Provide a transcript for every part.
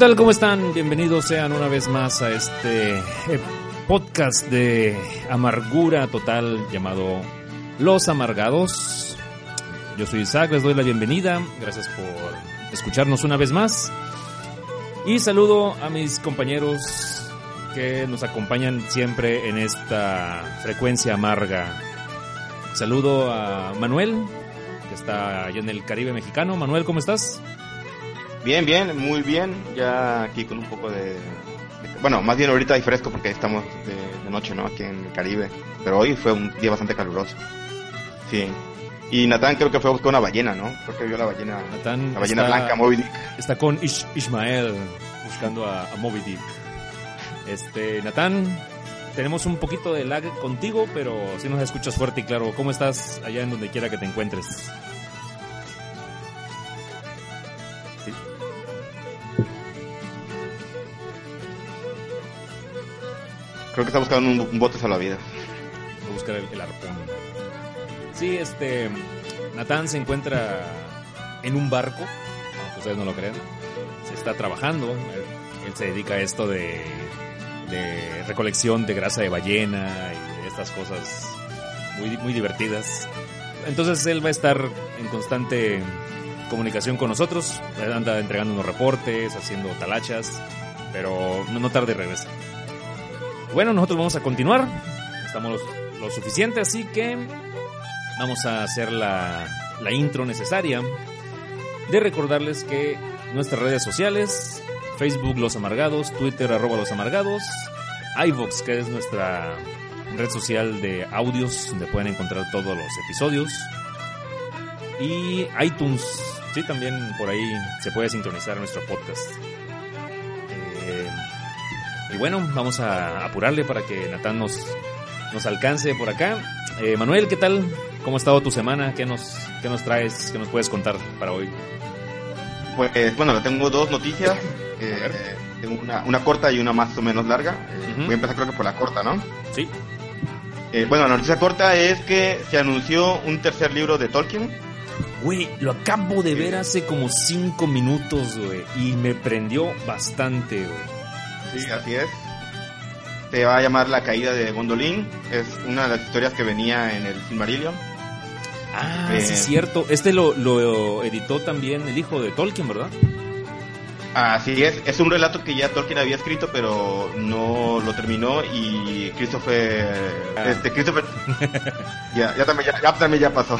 tal? ¿Cómo están? Bienvenidos sean una vez más a este eh, podcast de amargura total llamado Los Amargados. Yo soy Isaac, les doy la bienvenida. Gracias por escucharnos una vez más. Y saludo a mis compañeros que nos acompañan siempre en esta frecuencia amarga. Saludo a Manuel, que está allá en el Caribe mexicano. Manuel, ¿cómo estás? Bien, bien, muy bien. Ya aquí con un poco de, bueno, más bien ahorita hay fresco porque estamos de, de noche, ¿no? Aquí en el Caribe. Pero hoy fue un día bastante caluroso. Sí. Y Natán creo que fue a buscar una ballena, ¿no? Creo que vio la ballena, Natán la ballena está- blanca, Moby Dick. Está con Ish- Ishmael buscando a, a Moby Dick. Este, Natán, tenemos un poquito de lag contigo, pero si nos escuchas fuerte y claro. ¿Cómo estás allá en donde quiera que te encuentres? Creo que está buscando un, un bote salvavidas. Voy a buscar el, el arpón. Sí, este, Natán se encuentra en un barco, aunque ustedes no lo crean. Se está trabajando. Él, se dedica a esto de, de recolección de grasa de ballena y estas cosas muy, muy divertidas. Entonces él va a estar en constante comunicación con nosotros. Anda entregando unos reportes, haciendo talachas, pero no, no tarde regresa. Bueno, nosotros vamos a continuar. Estamos lo suficiente, así que vamos a hacer la, la intro necesaria de recordarles que nuestras redes sociales, Facebook Los Amargados, Twitter arroba Los Amargados, iVox, que es nuestra red social de audios donde pueden encontrar todos los episodios, y iTunes, sí, también por ahí se puede sincronizar nuestro podcast. Bueno, vamos a apurarle para que Natán nos, nos alcance por acá. Eh, Manuel, ¿qué tal? ¿Cómo ha estado tu semana? ¿Qué nos, qué nos traes? ¿Qué nos puedes contar para hoy? Pues bueno, tengo dos noticias. Eh, tengo una, una corta y una más o menos larga. Eh. Voy a empezar creo que por la corta, ¿no? Sí. Eh, bueno, la noticia corta es que se anunció un tercer libro de Tolkien. Güey, lo acabo de ver hace como cinco minutos, güey. Y me prendió bastante, güey. Sí, así es. Se va a llamar La caída de Gondolin. Es una de las historias que venía en el Silmarillion. Ah, Eh. sí, es cierto. Este lo, lo editó también el hijo de Tolkien, ¿verdad? Así es. Es un relato que ya Tolkien había escrito, pero no lo terminó y Christopher... Ah. Este, Christopher... ya, ya, también, ya, ya también ya pasó.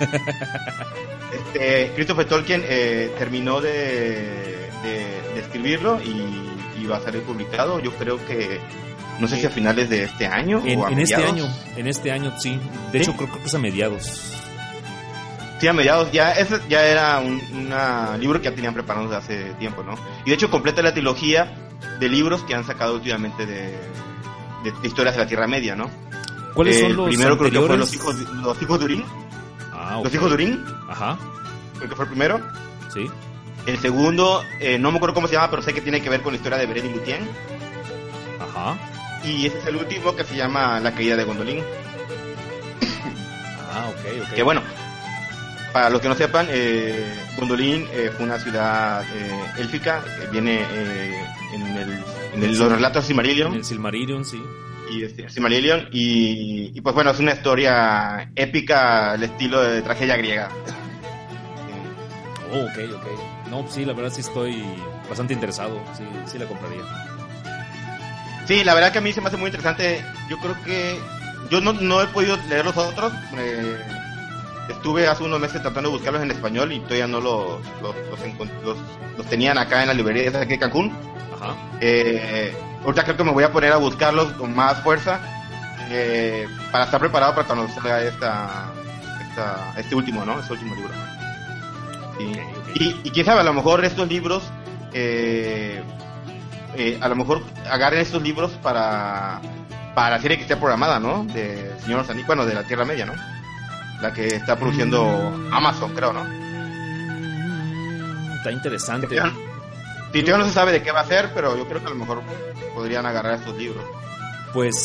este, Christopher Tolkien eh, terminó de, de, de escribirlo y, y va a salir publicado. Yo creo que... No sé si a finales de este año En, o a en este mediados. año, en este año, sí. De ¿Sí? hecho, creo, creo que es a mediados. Sí, a mediados. Ya, ese ya era un una libro que ya tenían preparado desde hace tiempo, ¿no? Y de hecho completa la trilogía de libros que han sacado últimamente de, de, de historias de la Tierra Media, ¿no? ¿Cuáles el son los primero creo que fue anteriores? los hijos, los hijos de Urín. Ah, ok. Los hijos de Urín, Ajá, creo que fue el primero. sí. El segundo, eh, no me acuerdo cómo se llama, pero sé que tiene que ver con la historia de Beren y Lúthien. Ajá. Y ese es el último que se llama La caída de Gondolin. Ah, ok, ok. Que bueno, para los que no sepan, eh, Gondolin eh, fue una ciudad eh, élfica, eh, viene eh, en, el, en el- los relatos En Silmarillion el Silmarillion, sí. y este, Silmarillion y, y, pues bueno, es una historia épica al estilo de tragedia griega. Oh, ok, ok. No, sí, la verdad sí estoy bastante interesado. Sí, sí la compraría. Sí, la verdad que a mí se me hace muy interesante. Yo creo que yo no, no he podido leer los otros. eh, estuve hace unos meses tratando de buscarlos en español y todavía no los, los, los, los- los tenían acá en la librería de aquí de Cancún. Ajá. Eh, ahorita creo que me voy a poner a buscarlos con más fuerza eh, para estar preparado para cuando salga esta, esta, este último, ¿no? Este último libro. Sí. Y, y quién sabe, a lo mejor estos libros, eh, eh, a lo mejor agarren estos libros para, para la serie que está programada, ¿no? De Señor Saní, bueno, de la Tierra Media, ¿no? La que está produciendo Mm. Amazon, creo, ¿no? Está interesante. Todavía no se sabe de qué va a ser, pero yo creo que a lo mejor podrían agarrar estos libros. Pues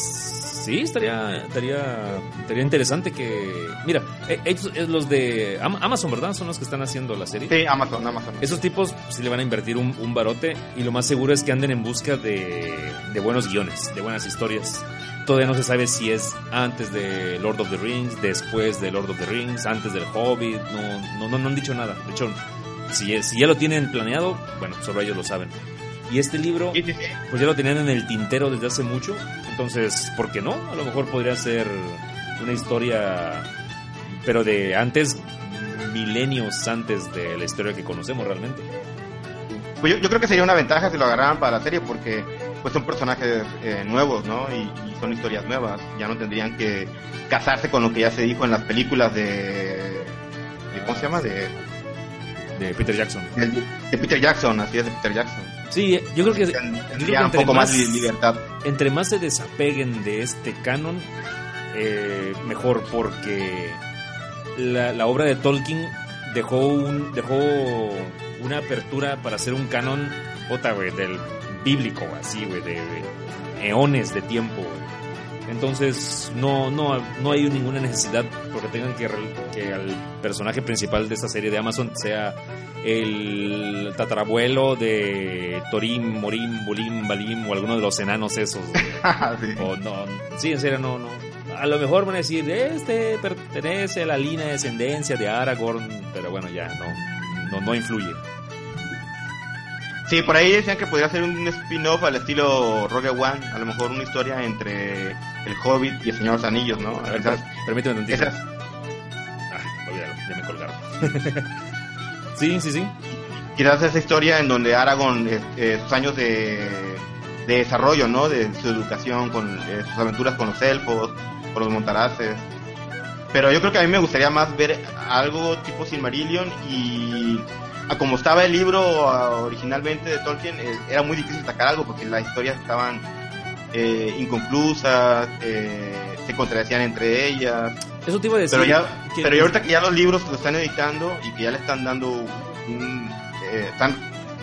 sí, estaría, estaría, estaría interesante que... Mira, eh, ellos, eh, los de Am- Amazon, ¿verdad? Son los que están haciendo la serie. Sí, Amazon, Amazon. Esos tipos sí le van a invertir un, un barote y lo más seguro es que anden en busca de, de buenos guiones, de buenas historias. Todavía no se sabe si es antes de Lord of the Rings, después de Lord of the Rings, antes del Hobbit, no, no, no, no han dicho nada. De hecho, si, es- si ya lo tienen planeado, bueno, solo ellos lo saben. Y este libro, pues ya lo tenían en el tintero desde hace mucho, entonces, ¿por qué no? A lo mejor podría ser una historia, pero de antes, milenios antes de la historia que conocemos realmente. Pues yo, yo creo que sería una ventaja si lo agarraran para la serie porque pues son personajes eh, nuevos, ¿no? Y, y son historias nuevas. Ya no tendrían que casarse con lo que ya se dijo en las películas de... de- ¿Cómo se llama? De, De Peter Jackson. de, de Peter Jackson, así es, de Peter Jackson. Sí, yo creo que Tendría un entre poco más libertad. entre más se desapeguen de este canon, eh, mejor, porque la, la obra de Tolkien dejó un dejó una apertura para hacer un canon, otra, güey, del bíblico, así, güey, de, de eones de tiempo. güey. Entonces, no, no, no hay ninguna necesidad porque tengan que, que al personaje principal de esta serie de Amazon sea el tatarabuelo de Torim, Morim, Bolim, Balim o alguno de los enanos esos. Sí. O no, sí, en serio, no, no. A lo mejor van a decir, este pertenece a la línea de descendencia de Aragorn, pero bueno, ya, no, no, no influye. Sí, por ahí decían que podría ser un spin-off al estilo Rogue One, a lo mejor una historia entre el Hobbit y el Señor de los Anillos, ¿no? A ver, Esas- permíteme tantito. esas- Ah, olvídalo, ya me colgaron. sí, sí, sí. quizás esa historia en donde Aragorn, eh, eh, sus años de, de desarrollo, ¿no? De su educación, con eh, sus aventuras con los elfos, con los montaraces. Pero yo creo que a mí me gustaría más ver algo tipo Silmarillion y a como estaba el libro originalmente de Tolkien, eh, era muy difícil sacar algo porque las historias estaban eh, inconclusas, eh, se contradecían entre ellas. Eso te iba a decir. Pero ya, que- pero ya ahorita que ya los libros lo están editando y que ya le están dando un, están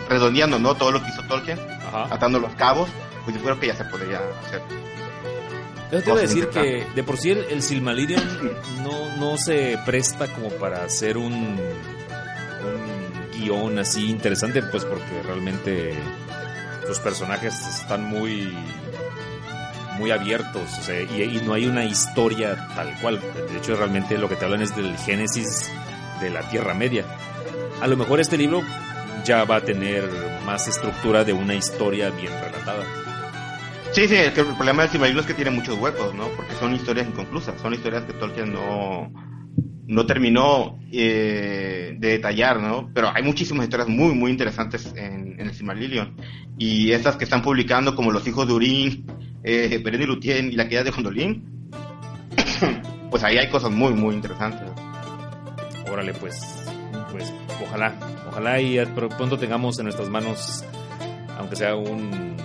redondeando, ¿no? Todo lo que hizo Tolkien, Ajá. atando los cabos, pues yo creo que ya se podría hacer. Eso te iba a decir que de por sí el, el Silmarillion no, no se presta como para hacer un, un guion así interesante, pues porque realmente los personajes están muy muy abiertos o sea, y, y no hay una historia tal cual. De hecho, realmente lo que te hablan es del génesis de la Tierra Media. A lo mejor este libro ya va a tener más estructura de una historia bien relatada. Sí, sí, el problema del Silmarillion es que tiene muchos huecos, ¿no? Porque son historias inconclusas, son historias que Tolkien no, no terminó eh, de detallar, ¿no? Pero hay muchísimas historias muy, muy interesantes en, el Silmarillion. Y estas que están publicando, como Los Hijos de Urín, eh, Beren y Lúthien y La Caída de Gondolin, pues ahí hay cosas muy, muy interesantes. Órale, pues, pues, ojalá, ojalá y pr- pronto tengamos en nuestras manos, aunque sea un,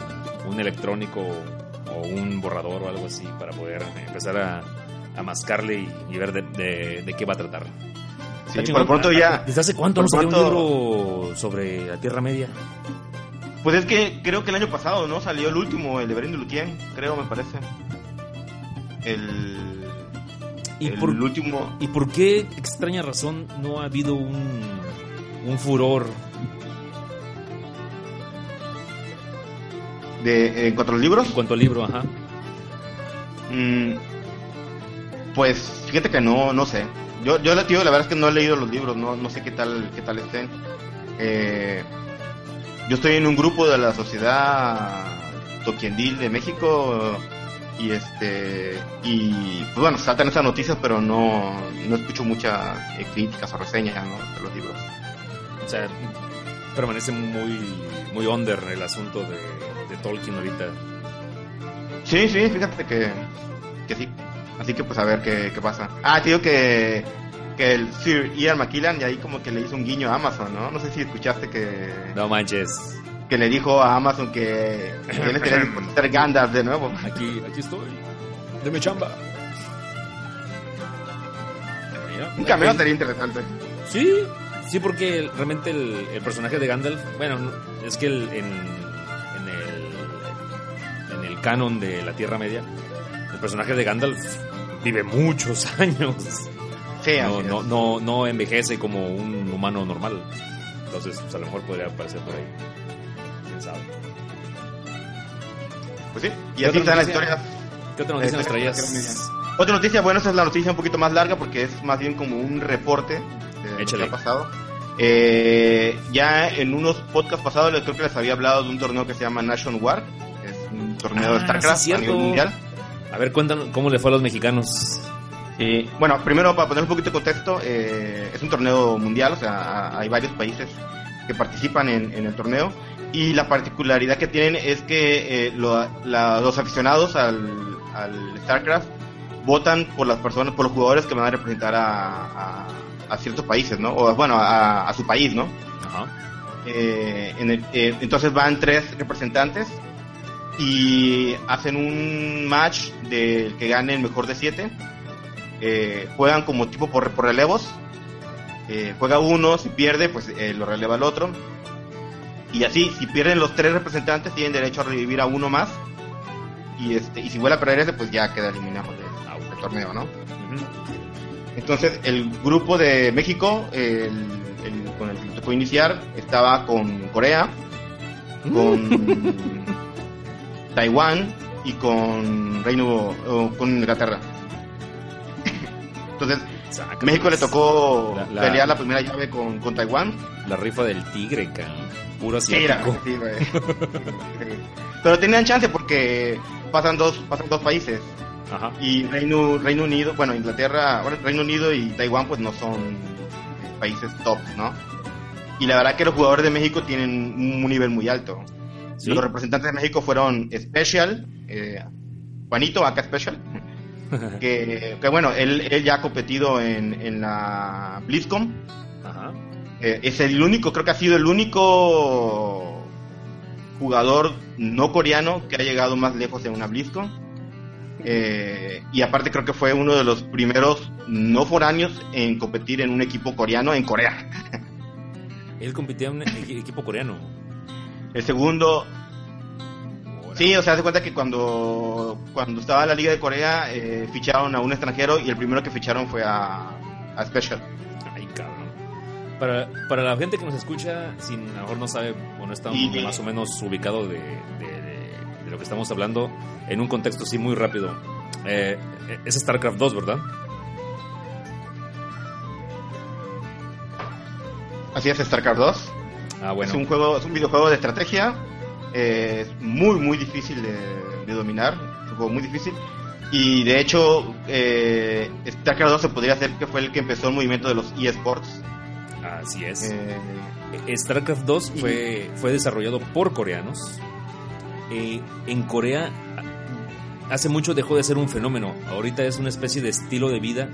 un electrónico o un borrador o algo así, para poder empezar a, a mascarle y, y ver de, de- de qué va a tratar. Sí, por lo pronto ya... ¿Desde hace cuánto no salió un pronto- libro sobre la Tierra Media? Pues es que creo que el año pasado, ¿no? Salió el último, el de Beren Lúthien, creo, me parece. El... ¿Y el por- último... ¿Y por qué extraña razón no ha habido un, un furor? De, en cuanto a los libros, En cuanto al libro, ajá. mm, pues fíjate que no, no sé. Yo, yo tío, la verdad es que no he leído los libros, no, no sé qué tal, qué tal estén. Eh, yo estoy en un grupo de la sociedad Toquiendil de México y este y pues bueno saltan esas noticias pero no, no escucho muchas eh, críticas o reseñas ¿no? de los libros. O sea, permanece muy, muy under el asunto de, de Tolkien ahorita. Sí, sí, fíjate que, que sí. Así que pues a ver qué, qué pasa. Ah, te digo que, que el Sir Ian McKillan y ahí como que le hizo un guiño a Amazon, ¿no? No sé si escuchaste que, No manches. que le dijo a Amazon que tiene que ser Gandalf de nuevo. Aquí, aquí estoy. Deme chamba. Un cameo sería interesante. Sí, sí, porque realmente el, el personaje de Gandalf, bueno, no- es que el- en, en, el, en el canon de la Tierra Media, personaje de Gandalf vive muchos años. Sí, No, no, no, no envejece como un humano normal. Entonces, pues a lo mejor podría aparecer por ahí. ¿Quién sabe? Pues sí. Y ¿Qué así las noticia? historias. ¿Qué otra noticia nos Exacto, traías? Otra noticia, bueno, esta es la noticia un poquito más larga porque es más bien como un reporte de lo que Échale. ha pasado. Eh, ya en unos podcasts pasados les creo que les había hablado de un torneo que se llama Nation War, es un torneo de Ah, StarCraft sí, a nivel mundial. A ver, cuéntanos cómo le fue a los mexicanos. Bueno, primero para poner un poquito de contexto, eh, es un torneo mundial, o sea, hay varios países que participan en, en el torneo y la particularidad que tienen es que eh, lo- la- los aficionados al, al StarCraft votan por las personas, por los jugadores que van a representar a, a- a ciertos países, ¿no? O bueno, a, a su país, ¿no? Ajá. Eh, en el- eh, entonces van tres representantes y hacen un match del que gane el mejor de siete. Eh, juegan como tipo por, por relevos. Eh, juega uno, si pierde, pues eh, lo releva el otro. Y así, si pierden los tres representantes, tienen derecho a revivir a uno más. Y este y si vuelve a perder ese, pues ya queda eliminado del, del torneo, ¿no? Entonces, el grupo de México, el, el- con el que tocó iniciar, estaba con Corea, con Taiwán y con Reino o con Inglaterra. Entonces. México le tocó La- la- pelear la primera llave con, con Taiwán. La rifa del tigre, cabrón. Puro asiático. sí, güey. Sí. Pero tenían chance porque pasan dos, pasan dos países. Ajá. Y Reino, Reino Unido, bueno, Inglaterra, bueno, Reino Unido y Taiwán pues no son países top, ¿no? Y la verdad que los jugadores de México tienen un nivel muy alto. Sí. Los representantes de México fueron Special, eh, Juanito, acá Special, que, que bueno, él, él ya ha competido en, en la BlizzCon. Ajá. Eh, es el único, creo que ha sido el único jugador no coreano que ha llegado más lejos en una BlizzCon. Eh, y aparte creo que fue uno de los primeros no foráneos en competir en un equipo coreano en Corea. Él competía en un equi- equipo coreano. El segundo, sí, o sea, se cuenta que cuando, cuando estaba en la Liga de Corea eh, ficharon a un extranjero y el primero que ficharon fue a, a Special. Ay, cabrón. Para, para la gente que nos escucha, si a lo mejor no sabe o no está Y- más o menos ubicado de, de- de- de lo que estamos hablando, en un contexto sí muy rápido. Eh, es StarCraft 2, ¿verdad? Así es, StarCraft 2. Ah, bueno. Es un juego, es un videojuego de estrategia. eh, es muy, muy difícil de, de dominar. Es un juego muy difícil. Y de hecho, eh, StarCraft 2 se podría hacer que fue el que empezó el movimiento de los eSports. Así es. Eh, StarCraft 2 fue, fue desarrollado por coreanos. Eh, en Corea hace mucho dejó de ser un fenómeno. Ahorita es una especie de estilo de vida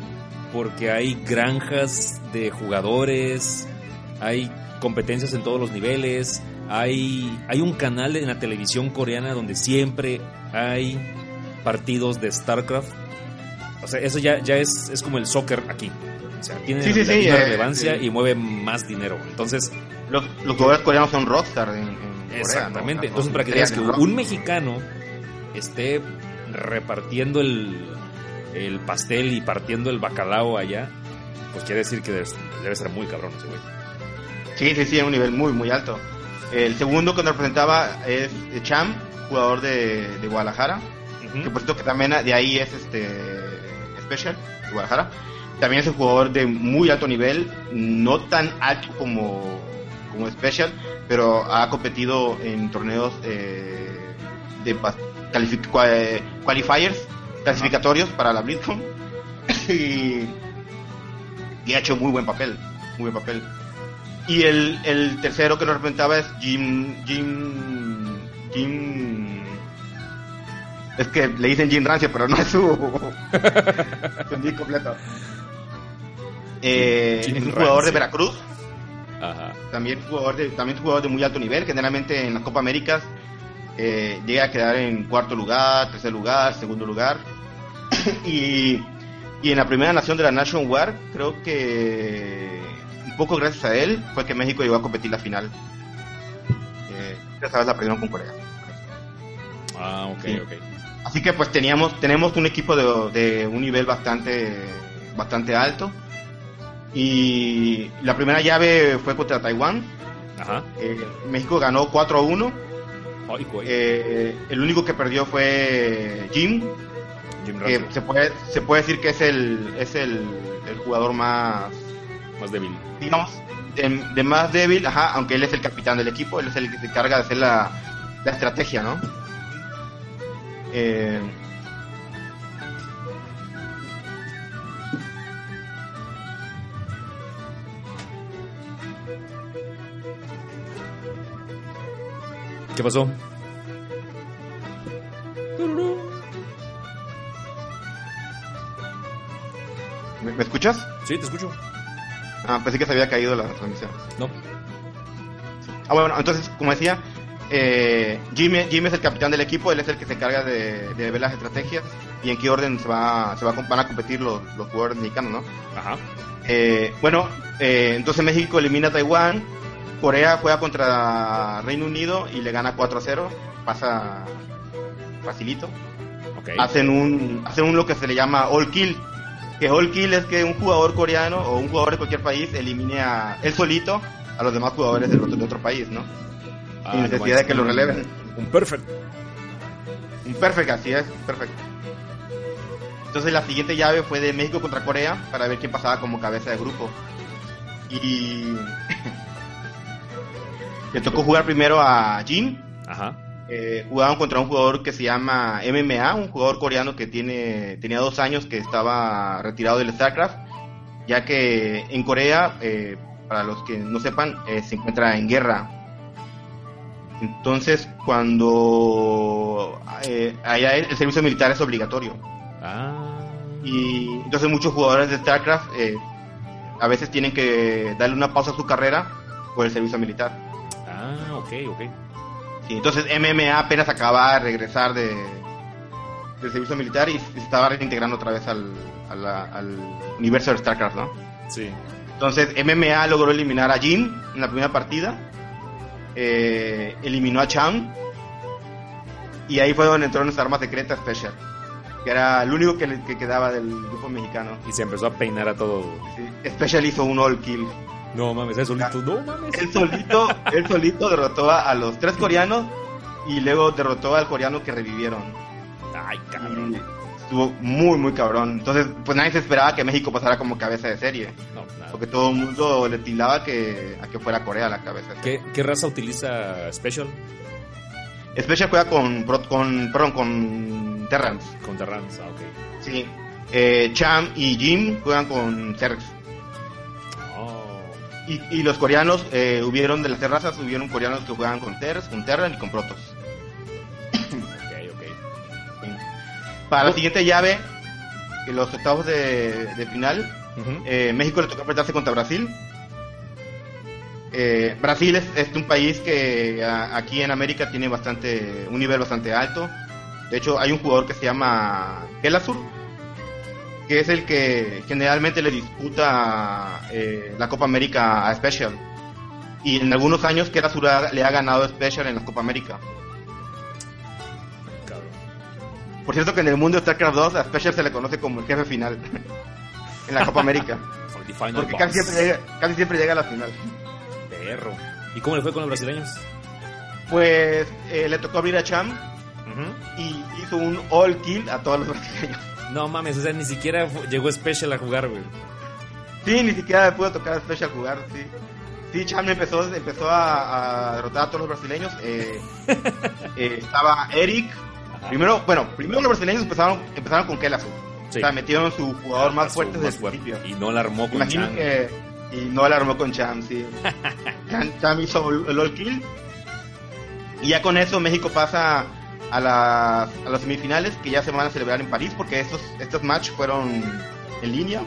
porque hay granjas de jugadores, hay competencias en todos los niveles, hay, hay un canal en la televisión coreana donde siempre hay partidos de StarCraft. O sea, eso ya, ya es, es como el soccer aquí. O sea, tiene Sí, eh, relevancia sí. y mueve más dinero. Entonces, los, los jugadores coreanos son rockstar en, en Corea. Exactamente. Entonces, para que veas que un mexicano esté repartiendo el, el pastel y partiendo el bacalao allá, pues quiere decir que debe, debe ser muy cabrón ese güey. Sí, sí, sí, en un nivel muy, muy alto. El segundo que nos representaba es Cham, jugador de, de Guadalajara. Que por cierto que también de ahí es este Special, de Guadalajara. También es un jugador de muy alto nivel, no tan alto como, como Special, pero ha competido en torneos eh, de qualifiers, clasificatorios para la BlizzCon. y, y ha hecho muy buen papel, muy buen papel. Y el, el tercero que nos representaba es Jim. Jim. Jim. Es que le dicen Jim Rancio, pero no es su. su nick completo. Eh, es un jugador de. Veracruz. Ajá. También jugador de, también jugador de muy alto nivel. Generalmente en la Copa Américas eh, llega a quedar en cuarto lugar, tercer lugar, segundo lugar. y, y en la primera nación de la Nation War, creo que un poco gracias a él fue que México llegó a competir la final. Eh, esa vez la perdieron con Corea. Ah, ok, Sí. ok. Así que pues teníamos, tenemos un equipo de, de un nivel bastante, bastante alto. Y la primera llave fue contra Taiwán. Ajá. Eh, México ganó 4 a 1. Ay, güey. Eh, el único que perdió fue Jim, Jim que se puede, se puede decir que es el, es el, el jugador más, más débil. digamos, de, de más débil, ajá, aunque él es el capitán del equipo, él es el que se encarga de hacer la, la estrategia, ¿no? Eh, ¿Qué pasó? ¿me, me escuchas? Sí, te escucho. Ah, pensé que se había caído la transmisión. No. Ah, bueno, entonces, como decía, eh, Jim, Jim es el capitán del equipo, él es el que se encarga de, de ver las estrategias y en qué orden se va, se va, van a competir los, los jugadores mexicanos, ¿no? Ajá. Eh, bueno, eh, entonces México elimina a Taiwán, Corea juega contra Reino Unido y le gana 4 a 0, pasa facilito. Hacen un, hacen un lo que se le llama all kill, que all kill es que un jugador coreano o un jugador de cualquier país elimine a él solito a los demás jugadores del otro, de otro país, ¿no? Ah, sin no necesidad de que lo releven. Un perfect. Un perfecto, así es, perfecto. Entonces la siguiente llave fue de México contra Corea para ver quién pasaba como cabeza de grupo. Y le tocó jugar primero a Jin. Ajá. Eh, jugaban contra un jugador que se llama MMA, un jugador coreano que tiene tenía dos años que estaba retirado del StarCraft, ya que en Corea, eh, para los que no sepan, eh, se encuentra en guerra. Entonces, cuando eh, allá el, el servicio militar es obligatorio. Ah. Y entonces muchos jugadores de StarCraft eh, a veces tienen que darle una pausa a su carrera por el servicio militar. Ah, ok, ok. Sí, entonces MMA apenas acaba de regresar de, del servicio militar y se estaba reintegrando otra vez al, al universo de StarCraft, ¿no? Sí. Entonces MMA logró eliminar a Jin en la primera partida, eh, eliminó a Chang y ahí fue donde entró nuestra arma secreta Special, que era el único que, le- que quedaba del grupo mexicano. Y se empezó a peinar a todo. Sí, Special hizo un all kill. No mames, es solito. No mames. Él solito, él solito derrotó a, los tres coreanos y luego derrotó al coreano que revivieron. Ay, cabrón. Estuvo muy, muy cabrón. Entonces, pues nadie se esperaba que México pasara como cabeza de serie. No, nada. Porque todo el mundo le tilaba que, a que fuera Corea la cabeza. de serie. ¿Qué, ¿Qué raza utiliza Special? Special juega con, con, perdón, con Terrans. Con Terrans, ah, ok. Sí. Eh, Cham y Jim juegan con Zergs. Oh. Y, y los coreanos, eh, hubieron de las tres razas, hubieron coreanos que juegan con Terrs, con Terran y con Protoss. Ok, ok. Para la siguiente llave, en los octavos de, de final, eh, México le tocó enfrentarse contra Brasil. Eh, Brasil es, es un país que a- aquí en América tiene bastante un nivel bastante alto. De hecho, hay un jugador que se llama Kelasur, que es el que generalmente le disputa eh, la Copa América a Special. Y en algunos años ha- le ha ganado Special en la Copa América. Cabrón. Por cierto que en el mundo de StarCraft 2 a Special se le conoce como el jefe final en la Copa América. Porque casi siempre, llega, casi siempre llega a la final. Perro. ¿Y cómo le fue con los brasileños? Pues eh, le tocó abrir a Cham y hizo un all kill a todos los brasileños. No mames, o sea, ni siquiera llegó Special a jugar, güey. Sí, ni siquiera pudo tocar a Special jugar, sí. Sí, Cham empezó, empezó a, a derrotar a todos los brasileños. Eh, eh, estaba Eric. Ajá. Primero, bueno, primero los brasileños empezaron, empezaron con Kelasu. Sí. O sea, metieron su jugador más fuerte desde el principio. Y no la armó con Imagino Chan. que. Y no la armó con Cham, sí. Cham, Cham hizo el el all kill. Y ya con eso México pasa a las, a las semifinales que ya se van a celebrar en París porque estos, estos match fueron en línea.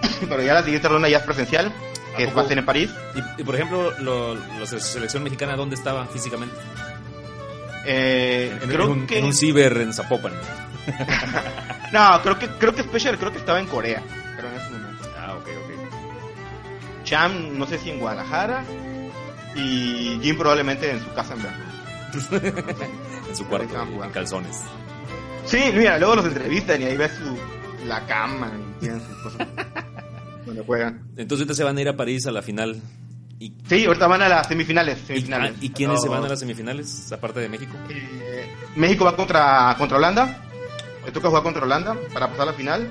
Pero ya la siguiente ronda ya es presencial, ¿A que a ser en París. Y, y, por ejemplo, lo, la selección mexicana, ¿dónde estaba físicamente? Eh, En, creo en un, que en un ciber en Zapopan. no, creo que creo que Special creo que estaba en Corea, pero en ese momento. Ah, ok, ok. Cham no sé si en Guadalajara y Jim probablemente en su casa en Veracruz. En su cuarto, estaban en calzones. Sí, mira, luego los entrevistan y ahí ves su, la cama y tienen sus cosas donde juegan. Entonces ahorita se van a ir a París a la final. ¿Y, Sí, ahorita van a las semifinales. y, semifinales. ah, ¿y quiénes se Los- van a las semifinales, aparte de México? Eh, México va contra, contra Holanda. Le toca jugar contra Holanda para pasar a la final.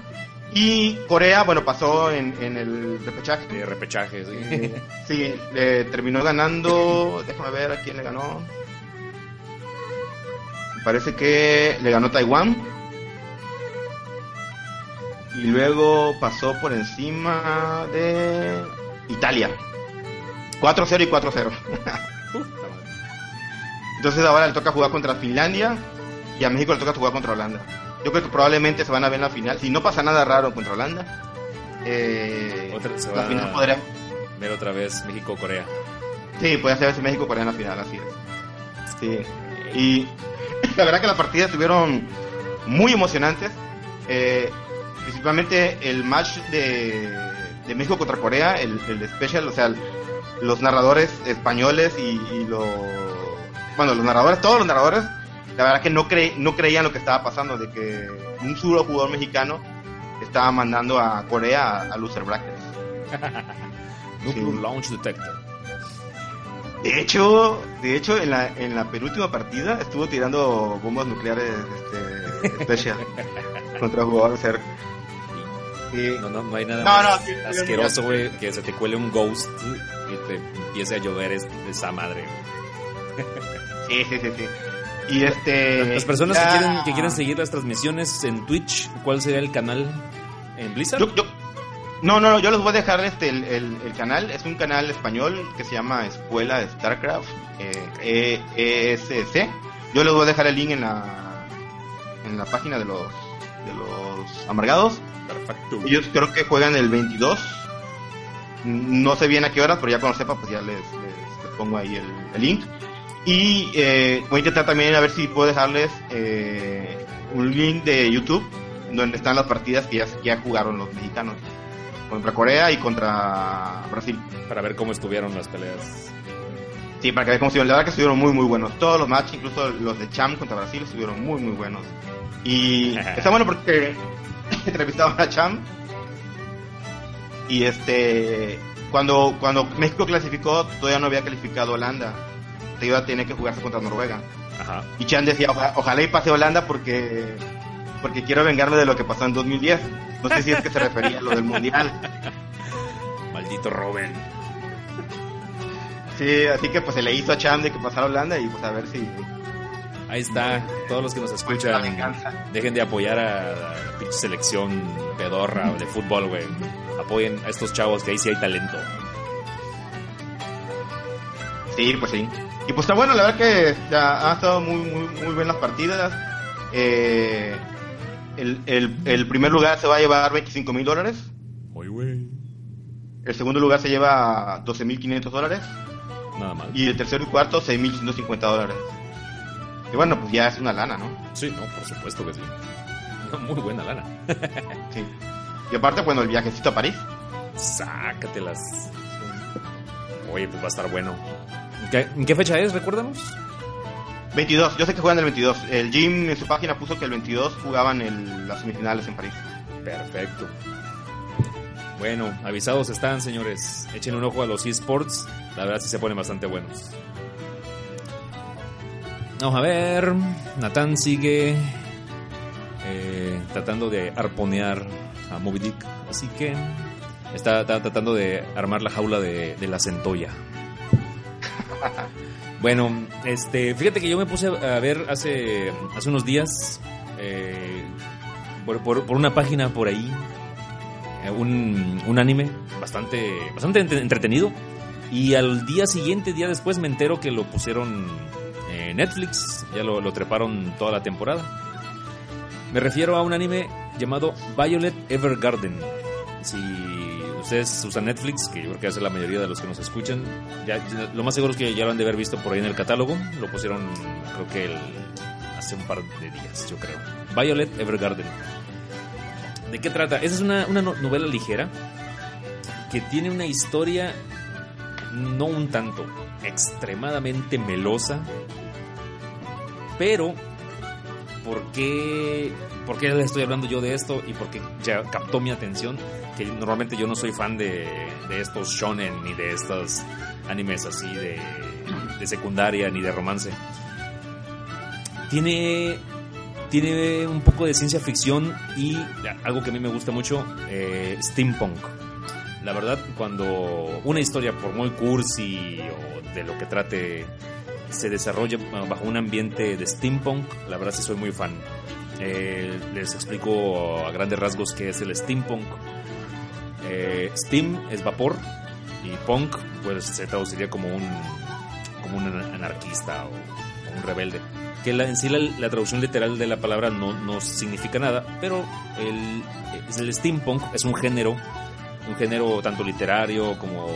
Y Corea, bueno, pasó en, en el repechaje. De repechaje, sí. Eh, sí, le terminó ganando. Déjame ver a quién le ganó. Parece que le ganó Taiwán. Y luego pasó por encima de Italia. 4-0 y 4-0. Puta madre. Entonces ahora le toca jugar contra Finlandia y a México le toca jugar contra Holanda. Yo creo que probablemente se van a ver en la final. Si no pasa nada raro contra Holanda, eh, Otra- se la va final podría, Ver otra vez México-Corea. Sí, puede ser México Corea en la final, así es. Sí. Y la verdad que las partidas estuvieron muy emocionantes. Eh, principalmente el match de, de México contra Corea, el, el special, o sea, el- los narradores españoles y, y los... Bueno, los narradores, todos los narradores, la verdad que no, cre, no creían lo que estaba pasando, de que un solo jugador mexicano estaba mandando a Corea a, a loser brackets. Nuclear Sí. Launch Detector. De hecho, de hecho en la, en la penúltima partida estuvo tirando bombas nucleares este, especial contra jugadores cerca. Sí. No, no, no hay nada No, más asqueroso, güey, que se te cuele un ghost y te empiece a llover es- esa madre. sí, sí, sí, sí. Y este... Las personas ya- que quieren, que quieren seguir las transmisiones en Twitch, ¿cuál sería el canal en Blizzard? Yo, yo- no, no, no, yo les voy a dejar este, el, el- el canal. Es un canal español que se llama Escuela de StarCraft, eh, ESC. Yo les voy a dejar el link en la, en la página de los, de los amargados. Perfecto. Ellos creo que juegan el 22. No sé bien a qué horas, pero ya cuando sepa, pues ya les, les- les pongo ahí el, el link. Y eh, voy a intentar también a ver si puedo dejarles eh, un link de YouTube donde están las partidas que ya, que ya jugaron los mexicanos. Contra Corea y contra Brasil. Para ver cómo estuvieron las peleas. Sí, para que vean cómo estuvieron. La verdad que estuvieron muy, muy buenos. Todos los matches, incluso los de Cham contra Brasil, estuvieron muy, muy buenos. Y está bueno porque entrevistaban a Cham. Y este. Cuando, cuando México clasificó, todavía no había calificado Holanda. Se iba a tener que jugarse contra Noruega. Ajá. Y Chan decía: "Oja- Ojalá y pase Holanda porque. Porque quiero vengarme de lo que pasó en 2010. No sé si es que se refería a lo del mundial. Maldito Robin. Sí, así que pues se le hizo a Chan de que pasara Holanda y pues a ver si. Ahí está. Todos los que nos escuchan, dejen de apoyar a la pinche selección pedorra de fútbol, güey. Apoyen a estos chavos que ahí sí hay talento. Sí, pues sí. Y pues está bueno, la verdad que ya han estado muy, muy, muy bien las partidas. Eh, el, el, el primer lugar se va a llevar 25 mil dólares. El segundo lugar se lleva 12.500 dólares. Nada mal. Y el tercero y cuarto 6.150 dólares. Y bueno, pues ya es una lana, ¿no? Sí, no, por supuesto que sí. Una muy buena lana. Sí. Y aparte, bueno, el viajecito a París. Sácatelas. Oye, pues va a estar bueno. ¿En qué, en qué fecha es? Recuérdanos. 22, yo sé que juegan el 22. El Jim en su página puso que el 22 jugaban el, las semifinales en París. Perfecto. Bueno, avisados están, señores. Echen un ojo a los eSports. La verdad sí se ponen bastante buenos. Vamos a ver. Nathan sigue eh, tratando de arponear a Moby Dick. Así que está, está tratando de armar la jaula de, de la centolla. Bueno, este, fíjate que yo me puse a ver hace, hace unos días eh, por, por- una página por ahí eh, un, un anime bastante, bastante entre- entretenido y al día siguiente, día después me entero que lo pusieron en Netflix, ya lo, lo treparon toda la temporada. Me refiero a un anime llamado Violet Evergarden. Ustedes usan Netflix, que yo creo que hace la mayoría de los que nos escuchan, ya, lo más seguro es que ya lo han de haber visto por ahí en el catálogo. Lo pusieron, creo que el- hace un par de días, yo creo. Violet Evergarden. ¿De qué trata? Esa es una, una no- novela ligera que tiene una historia no un tanto extremadamente melosa, pero ¿por qué, ¿por qué estoy hablando yo de esto y por qué ya captó mi atención? Que normalmente yo no soy fan de, de estos shonen ni de estos animes así de, de secundaria ni de romance. Tiene, tiene un poco de ciencia ficción y algo que a mí me gusta mucho, eh, steampunk. La verdad, cuando una historia, por muy cursi o de lo que trate, se desarrolla bajo un ambiente de steampunk, la verdad sí soy muy fan. Eh, les explico a grandes rasgos qué es el steampunk. Eh, steam es vapor y punk pues se traduciría como un como un anarquista o, o un rebelde. Que la- en sí la, la traducción literal de la palabra no, no significa nada, pero el, el steampunk es un género un género tanto literario como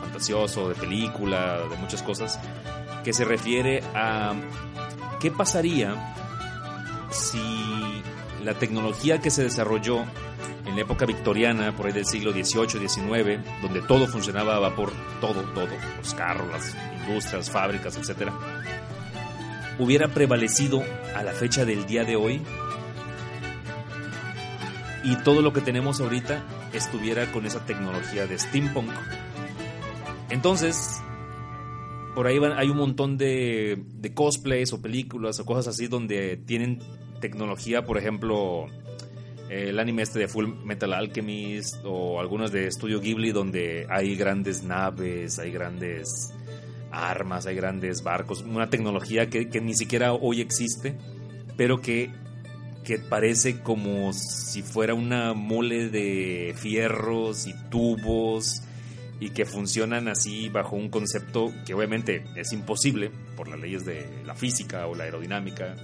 fantasioso, de película, de muchas cosas, que se refiere a qué pasaría si la tecnología que se desarrolló en la época victoriana, por ahí del siglo XVIII, XIX, donde todo funcionaba a vapor, todo, todo, los carros, las industrias, fábricas, etcétera, hubiera prevalecido a la fecha del día de hoy y todo lo que tenemos ahorita estuviera con esa tecnología de steampunk. Entonces, por ahí van- hay un montón de, de cosplays o películas o cosas así donde tienen tecnología, por ejemplo, el anime este de Full Metal Alchemist o algunos de Studio Ghibli donde hay grandes naves, hay grandes armas, hay grandes barcos, una tecnología que, que ni siquiera hoy existe, pero que que parece como si fuera una mole de fierros y tubos y que funcionan así bajo un concepto que obviamente es imposible por las leyes de la física o la aerodinámica,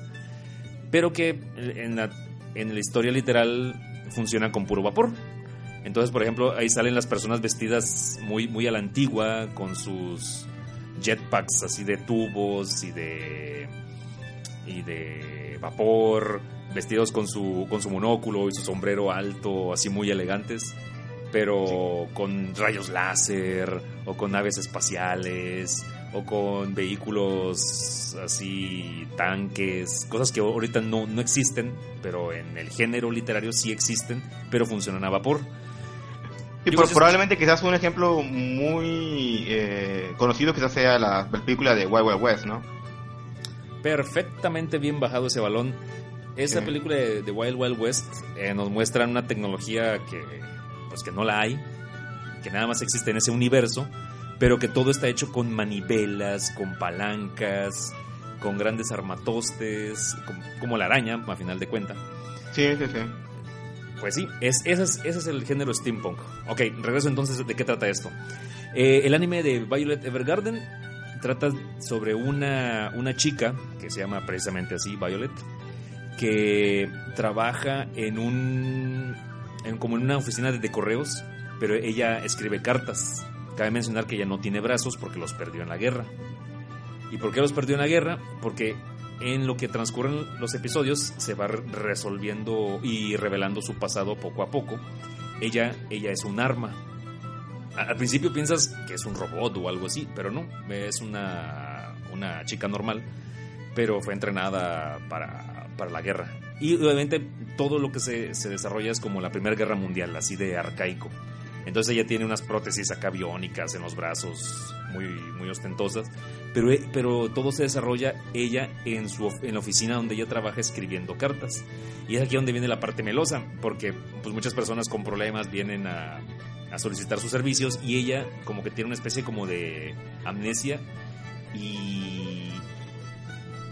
pero que en la, en la historia literal funciona con puro vapor. Entonces, por ejemplo, ahí salen las personas vestidas muy, muy a la antigua, con sus jetpacks así de tubos y de, y de vapor, vestidos con su, con su monóculo y su sombrero alto, así muy elegantes, pero con rayos láser o con naves espaciales o con vehículos así, tanques, cosas que ahorita no, no existen, pero en el género literario sí existen, pero funcionan a vapor. Y probablemente quizás un ejemplo muy eh, conocido quizás sea la, la película de Wild Wild West, ¿no? perfectamente bien bajado ese balón. Esa Sí. película de, de Wild Wild West eh, nos muestra una tecnología que, pues que no la hay, que nada más existe en ese universo, pero que todo está hecho con manivelas, con palancas, con grandes armatostes, com- como la araña, a final de cuenta. Sí, sí, sí. Pues sí, es, ese, es, ese es el género steampunk. Ok, regreso entonces de qué trata esto. Eh, el anime de Violet Evergarden trata sobre una, una chica, que se llama precisamente así, Violet, que trabaja en un. En, como en una oficina de, de correos, pero ella escribe cartas. Cabe mencionar que ella no tiene brazos porque los perdió en la guerra. ¿Y por qué los perdió en la guerra? Porque en lo que transcurren los episodios se va re- resolviendo y revelando su pasado poco a poco. Ella, ella es un arma. Al principio piensas que es un robot o algo así, pero no, es una, una chica normal. pero fue entrenada para, para la guerra. Y obviamente todo lo que se, se desarrolla es como la Primera Guerra Mundial, así de arcaico. Entonces ella tiene unas prótesis acá biónicas en los brazos, muy, muy ostentosas, pero, eh, pero todo se desarrolla ella en, su, en la oficina donde ella trabaja escribiendo cartas. Y es aquí donde viene la parte melosa, porque pues, muchas personas con problemas vienen a, a solicitar sus servicios y ella como que tiene una especie como de amnesia y,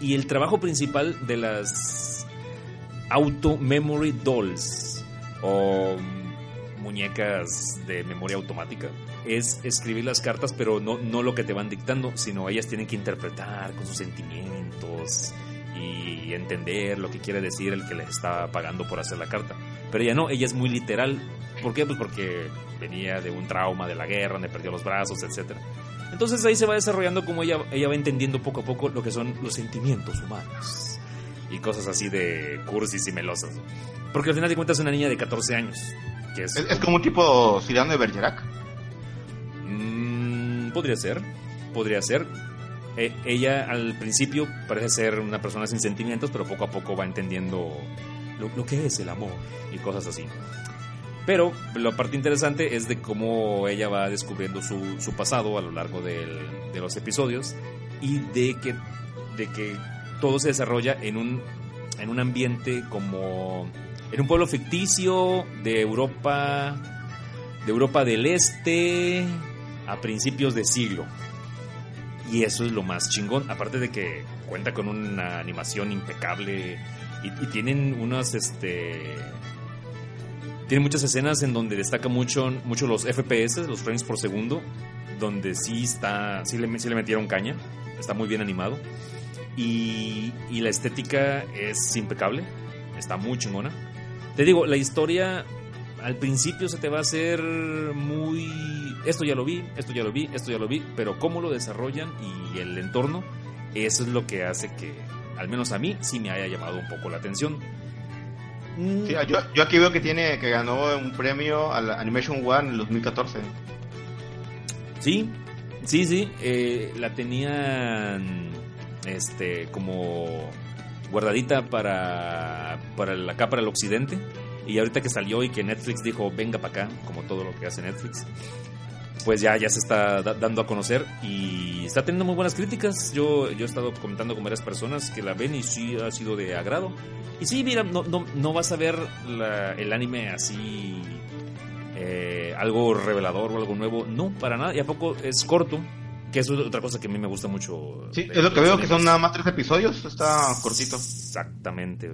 y el trabajo principal de las Auto Memory Dolls o muñecas de memoria automática es escribir las cartas, pero no, no lo que te van dictando, sino ellas tienen que interpretar con sus sentimientos y entender lo que quiere decir el que les está pagando por hacer la carta. Pero ella no, ella es muy literal. ¿Por qué? Pues porque venía de un trauma de la guerra, donde perdió los brazos, etc. Entonces ahí se va desarrollando como ella, ella va entendiendo poco a poco lo que son los sentimientos humanos y cosas así de cursis y melosas. Porque al final de cuentas es una niña de 14 años. Que es, Es, es como un tipo Cyrano de Bergerac. Mm, podría ser, podría ser. Eh, ella al principio parece ser una persona sin sentimientos, pero poco a poco va entendiendo lo, lo que es el amor y cosas así. Pero la parte interesante es de cómo ella va descubriendo su, su pasado a lo largo del- de los episodios y de que, de que todo se desarrolla en un, en un ambiente como en un pueblo ficticio de Europa de Europa del Este a principios de siglo. Y eso es lo más chingón. Aparte de que cuenta con una animación impecable y, y tienen unas, este... Tienen muchas escenas en donde destaca mucho, mucho los FPS, los frames por segundo, donde sí está, sí le, sí le metieron caña, está muy bien animado. Y, y la estética es impecable, está muy chingona. Te digo, la historia al principio se te va a hacer muy... Esto ya lo vi, esto ya lo vi, esto ya lo vi, pero cómo lo desarrollan y el entorno, eso es lo que hace que, al menos a mí, sí me haya llamado un poco la atención. Mm, Sí, yo, yo aquí veo que tiene que ganó un premio a la Animation One en el 2014. Sí, sí, sí, eh, la tenían este como guardadita para, para acá para el occidente. Y ahorita que salió y que Netflix dijo venga para acá como todo lo que hace Netflix pues ya ya se está da- dando a conocer y está teniendo muy buenas críticas yo yo he estado comentando con varias personas que la ven y sí ha sido de agrado y sí mira no no, no vas a ver la- el anime así eh, algo revelador o algo nuevo no para nada y a poco es corto que es otra cosa que a mí me gusta mucho Sí, es lo que veo que son nada más tres episodios, está cortito. Exactamente.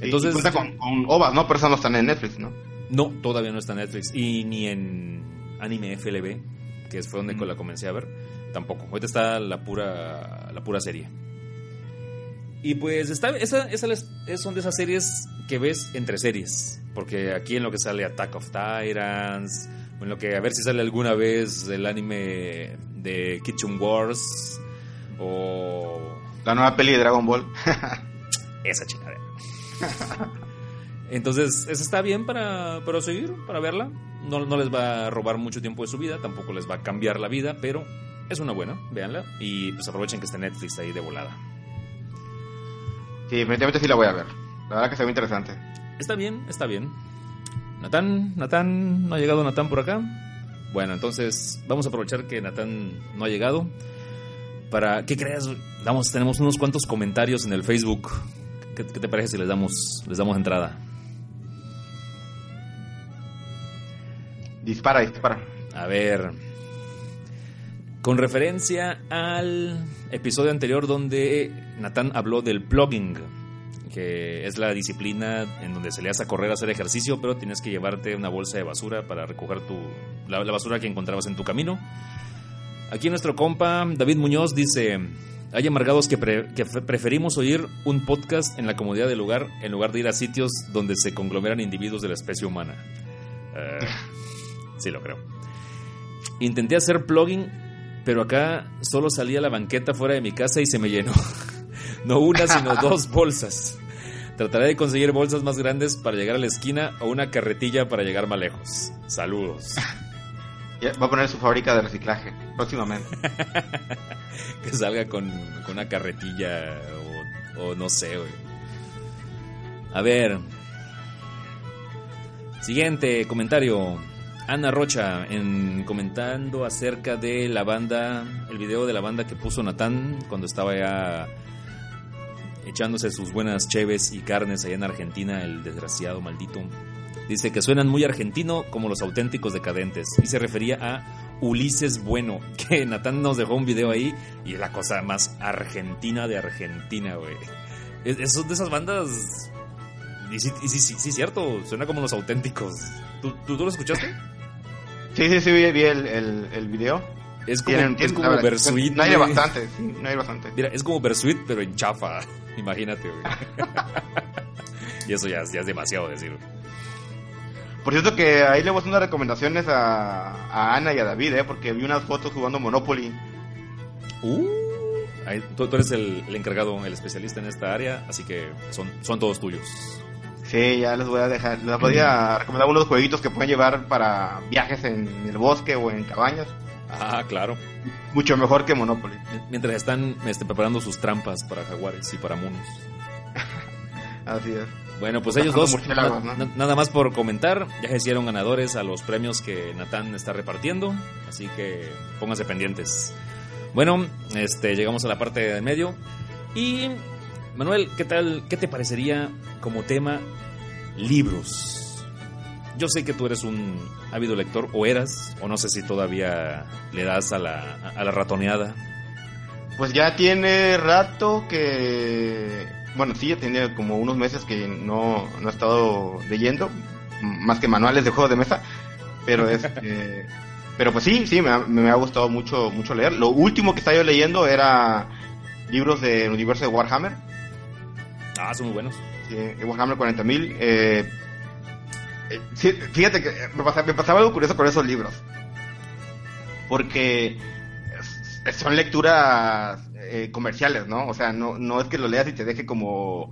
Entonces, y cuenta con, con OVAs, ¿no? Pero esas no están en Netflix, ¿no? no, todavía no está en Netflix y ni en Anime FLB, que fue donde Mm. la comencé a ver, tampoco. Ahorita está la pura la pura serie. Y pues está esa, esa es- son de esas series que ves entre series, porque aquí en lo que sale Attack of o en lo que a ver si sale alguna vez el anime de Kitchen Wars o La nueva peli de Dragon Ball. esa chingadera. Entonces, eso está bien para, para seguir, para verla. No, no les va a robar mucho tiempo de su vida, tampoco les va a cambiar la vida, pero es una buena, véanla. Y pues aprovechen que está Netflix ahí de volada. Sí, definitivamente sí la voy a ver. La verdad que se ve interesante. Está bien, está bien. Natán, Natán, ¿no ha llegado Natán por acá? Bueno, entonces vamos a aprovechar que Natán no ha llegado. Para, ¿qué crees? Damos, tenemos unos cuantos comentarios en el Facebook. ¿Qué, qué te parece si les damos, les damos entrada? Dispara, dispara. A ver. Con referencia al episodio anterior donde Natán habló del plugging, que es la disciplina en donde se le hace a correr a hacer ejercicio, pero tienes que llevarte una bolsa de basura para recoger tu, la, la basura que encontrabas en tu camino. Aquí nuestro compa David Muñoz dice, hay amargados que, pre- que fe- preferimos oír un podcast en la comodidad del lugar en lugar de ir a sitios donde se conglomeran individuos de la especie humana. Eh, sí, lo creo. Intenté hacer plugin, pero acá solo salía la banqueta fuera de mi casa y se me llenó. No una, sino dos bolsas. Trataré de conseguir bolsas más grandes para llegar a la esquina o una carretilla para llegar más lejos. Saludos. Va a poner su fábrica de reciclaje próximamente. que salga con, con una carretilla o o no sé, güey. A ver. Siguiente comentario. Ana Rocha en comentando acerca de la banda, el video de la banda que puso Natán cuando estaba ya echándose sus buenas cheves y carnes allá en Argentina, el desgraciado maldito. Dice que suenan muy argentino como los auténticos decadentes y se refería a Ulises Bueno, que Natán nos dejó un video ahí y es la cosa más argentina de Argentina, güey. Es, de esas bandas y sí, sí, sí, sí, cierto, suena como los auténticos. ¿Tú, tú, tú lo escuchaste? Sí, sí, sí, vi, vi el, el, el, video. Es como, Tienen, es como Bersuit. No hay bastante, sí, no hay bastante. Mira, es como Bersuit, pero en chafa. Imagínate, güey. y eso ya, ya, es demasiado decir. Por cierto que ahí le voy a hacer unas recomendaciones a, a Ana y a David, ¿eh? Porque vi unas fotos jugando Monopoly. Uh, ahí, tú, tú, eres el, el, encargado, el especialista en esta área, así que son, son todos tuyos. Sí, ya les voy a dejar, les voy a recomendar unos jueguitos que pueden llevar para viajes en el bosque o en cabañas. Ah, claro. Mucho mejor que Monopoly. Mientras están este, preparando sus trampas para jaguares y para monos. Así es. Bueno, pues ellos dos, na, ¿no? nada más por comentar, ya se hicieron ganadores a los premios que Natán está repartiendo, así que pónganse pendientes. Bueno, este, llegamos a la parte de medio y Manuel, ¿qué tal? ¿Qué te parecería como tema libros? Yo sé que tú eres un ávido lector, o eras, o no sé si todavía le das a la, a la ratoneada. Pues ya tiene rato que. Bueno, sí, ya tiene como unos meses que no, no he estado leyendo, más que manuales de juegos de mesa, pero este. pero pues sí, sí, me ha, me ha gustado mucho, mucho leer. Lo último que estaba yo leyendo era libros del universo de Warhammer Ah, son muy buenos. Sí, Warhammer 40.000. Eh, eh, sí, fíjate que me pasaba, me pasaba, algo curioso con esos libros. Porque son lecturas eh, comerciales, ¿no? O sea, no, no es que lo leas y te deje como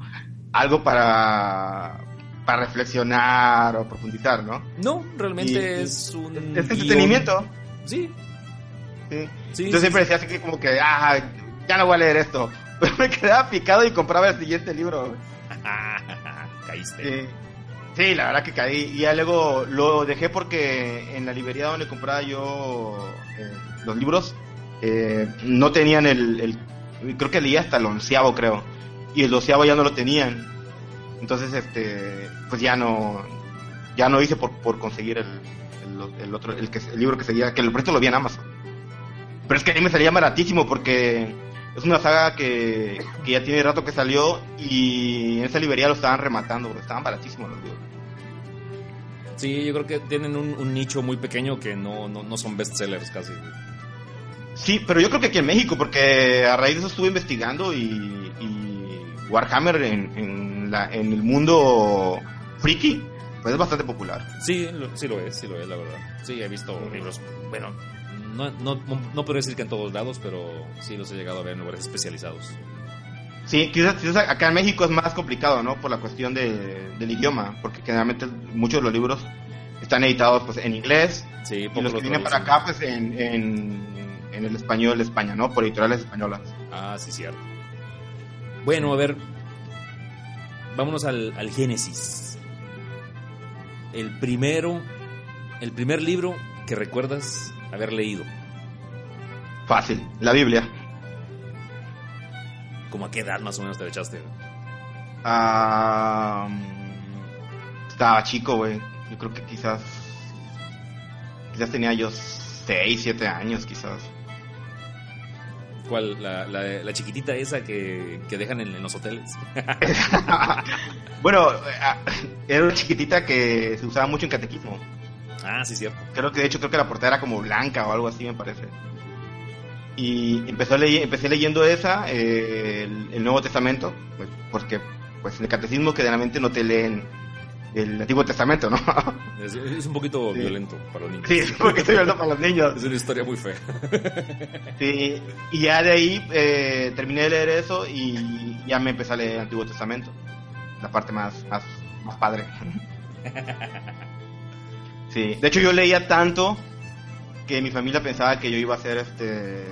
algo para para reflexionar o profundizar, ¿no? No, realmente y, es un... Es entretenimiento. Sí. Sí. sí Yo siempre decía así que como que, ah, ya no voy a leer esto. Pero me quedaba picado y compraba el siguiente libro. Sí. sí, la verdad que caí. Y ya luego lo dejé porque en la librería donde compraba yo eh, los libros eh, no tenían el, Creo que leía hasta el onceavo, creo. Y el doceavo ya no lo tenían. Entonces, este. Pues ya no. Ya no hice por, por conseguir el, el, el otro. El, que, el libro que seguía. Que el precio lo vi en Amazon. Pero es que a mí me salía baratísimo porque es una saga que, que, ya tiene rato que salió y en esa librería lo estaban rematando, porque estaban baratísimos los libros. Sí, yo creo que tienen un, un nicho muy pequeño que no, no, no, son bestsellers casi. Sí, pero yo creo que aquí en México, porque a raíz de eso estuve investigando y, y Warhammer en, en, la, en el mundo friki pues es bastante popular. Sí, lo, sí lo es, sí lo es, la verdad. Sí, he visto libros, bueno, no, no, no puedo decir que en todos lados, pero sí los he llegado a ver en lugares especializados. Sí, quizás, quizás acá en México es más complicado, ¿no? Por la cuestión de, del idioma, porque generalmente muchos de los libros están editados pues en inglés sí, y los que vienen para acá pues en, en, en, el español de España, ¿no? Por editoriales españolas. Ah, sí, cierto. Bueno, a ver, vámonos al, al Génesis. El primero, el primer libro que recuerdas haber leído? Fácil, la Biblia. ¿Cómo a qué edad más o menos te echaste? Uh, estaba chico, güey. Yo creo que quizás. Quizás tenía yo 6, 7 años, quizás. ¿Cuál? La, la, la chiquitita esa que, que dejan en, en, los hoteles. bueno, era una chiquitita que se usaba mucho en catequismo. Ah, sí, cierto. Creo que de hecho creo que la portada era como blanca o algo así, me parece. Y empezó ley empecé leyendo esa, eh, el, el, Nuevo Testamento, pues, porque pues el catecismo generalmente no te leen el Antiguo Testamento, ¿no? Es, es un poquito sí. violento para los niños. Sí, es un poquito violento para los niños. Es una historia muy fea. Sí, y ya de ahí eh, terminé de leer eso y ya me empecé a leer el Antiguo Testamento, la parte más, más, más padre. Sí, de hecho yo leía tanto que mi familia pensaba que yo iba a ser este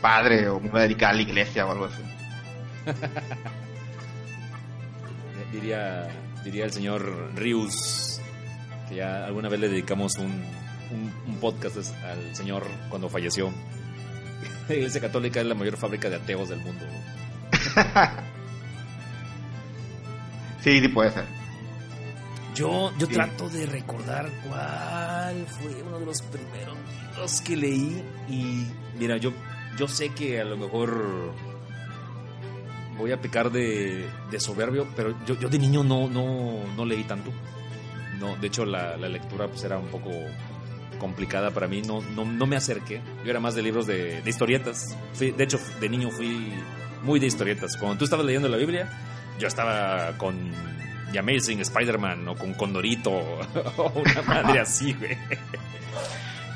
padre o me iba a dedicar a la iglesia o algo así. diría, diría el señor Rius, que ya alguna vez le dedicamos un, un, un podcast al señor cuando falleció. La Iglesia Católica es la mayor fábrica de ateos del mundo. sí, sí puede ser. Yo, yo trato de recordar cuál fue uno de los primeros libros que leí y mira, yo, yo sé que a lo mejor voy a pecar de, de soberbio, pero yo, yo de niño no, no, no leí tanto. No, de hecho la, la lectura pues era un poco complicada para mí, no, no, no me acerqué. Yo era más de libros de, de historietas. de hecho, de niño fui muy de historietas. Cuando tú estabas leyendo la Biblia, yo estaba con The Amazing Spider-Man o con Condorito o una madre así, güey.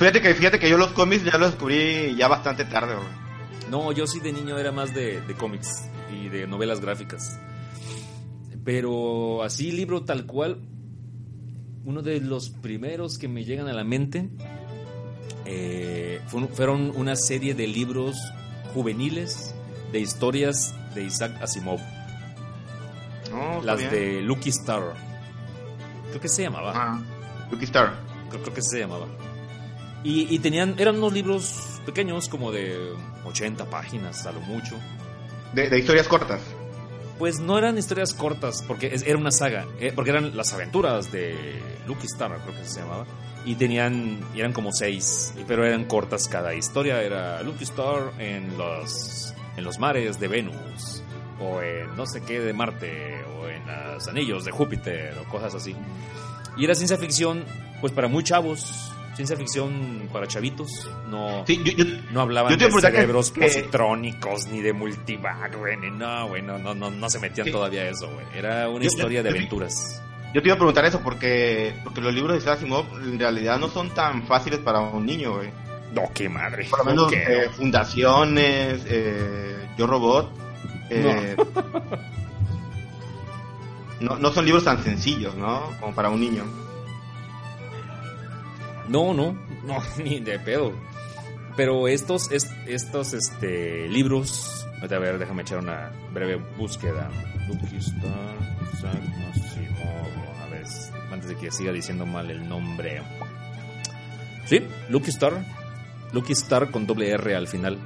Fíjate que, fíjate que yo los cómics ya los descubrí ya bastante tarde, güey. No, yo sí de niño era más de, de cómics y de novelas gráficas. Pero así, libro tal cual, uno de los primeros que me llegan a la mente eh, fueron una serie de libros juveniles de historias de Isaac Asimov. Las de Lucky Star. Creo que se llamaba. Ah, Lucky Star. Creo, creo, que se llamaba. Y, y, tenían, eran unos libros pequeños, como de 80 páginas a lo mucho. De, de historias cortas. Pues no eran historias cortas, porque era una saga, eh, porque eran las aventuras de Lucky Star, creo que se llamaba. Y tenían, eran como seis, pero eran cortas cada historia. Era Lucky Star en los, en los mares de Venus, o en no sé qué de Marte, o en los anillos de Júpiter, o cosas así. Y era ciencia ficción, pues para muy chavos, ciencia ficción para chavitos. No, sí, yo, yo, no hablaban yo de cerebros que, positrónicos ni de multivac, güey. No, güey, no, no, no, no se metían sí. todavía a eso, güey. Era una historia de aventuras. Yo te iba a preguntar eso porque, porque los libros de Isaac Asimov en realidad no son tan fáciles para un niño, güey. No, qué madre. Por lo menos eh, Fundaciones, eh, Yo Robot. Eh, no. no. no son libros tan sencillos, ¿no? Como para un niño. No, no, no, ni de pedo. Pero estos, est, estos este, libros, a ver, déjame echar una breve búsqueda. A ver, antes de que siga diciendo mal el nombre. Sí, Lucky Star, Lucky Star con doble R al final.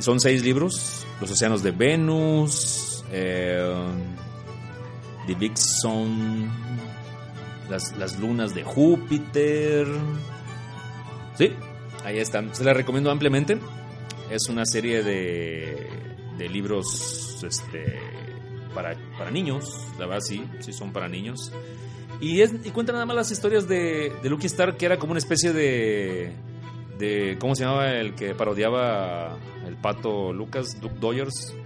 Son seis libros, Los Océanos de Venus, eh, The Big Sun, las, las, lunas de Júpiter. Sí, ahí están. Se las recomiendo ampliamente. Es una serie de, de libros este, para, para, niños. La verdad, sí, sí son para niños. Y, es, y cuenta nada más las historias de, de Lucky Star, que era como una especie de, de. ¿Cómo se llamaba el que parodiaba el pato Lucas? Duke Doyers.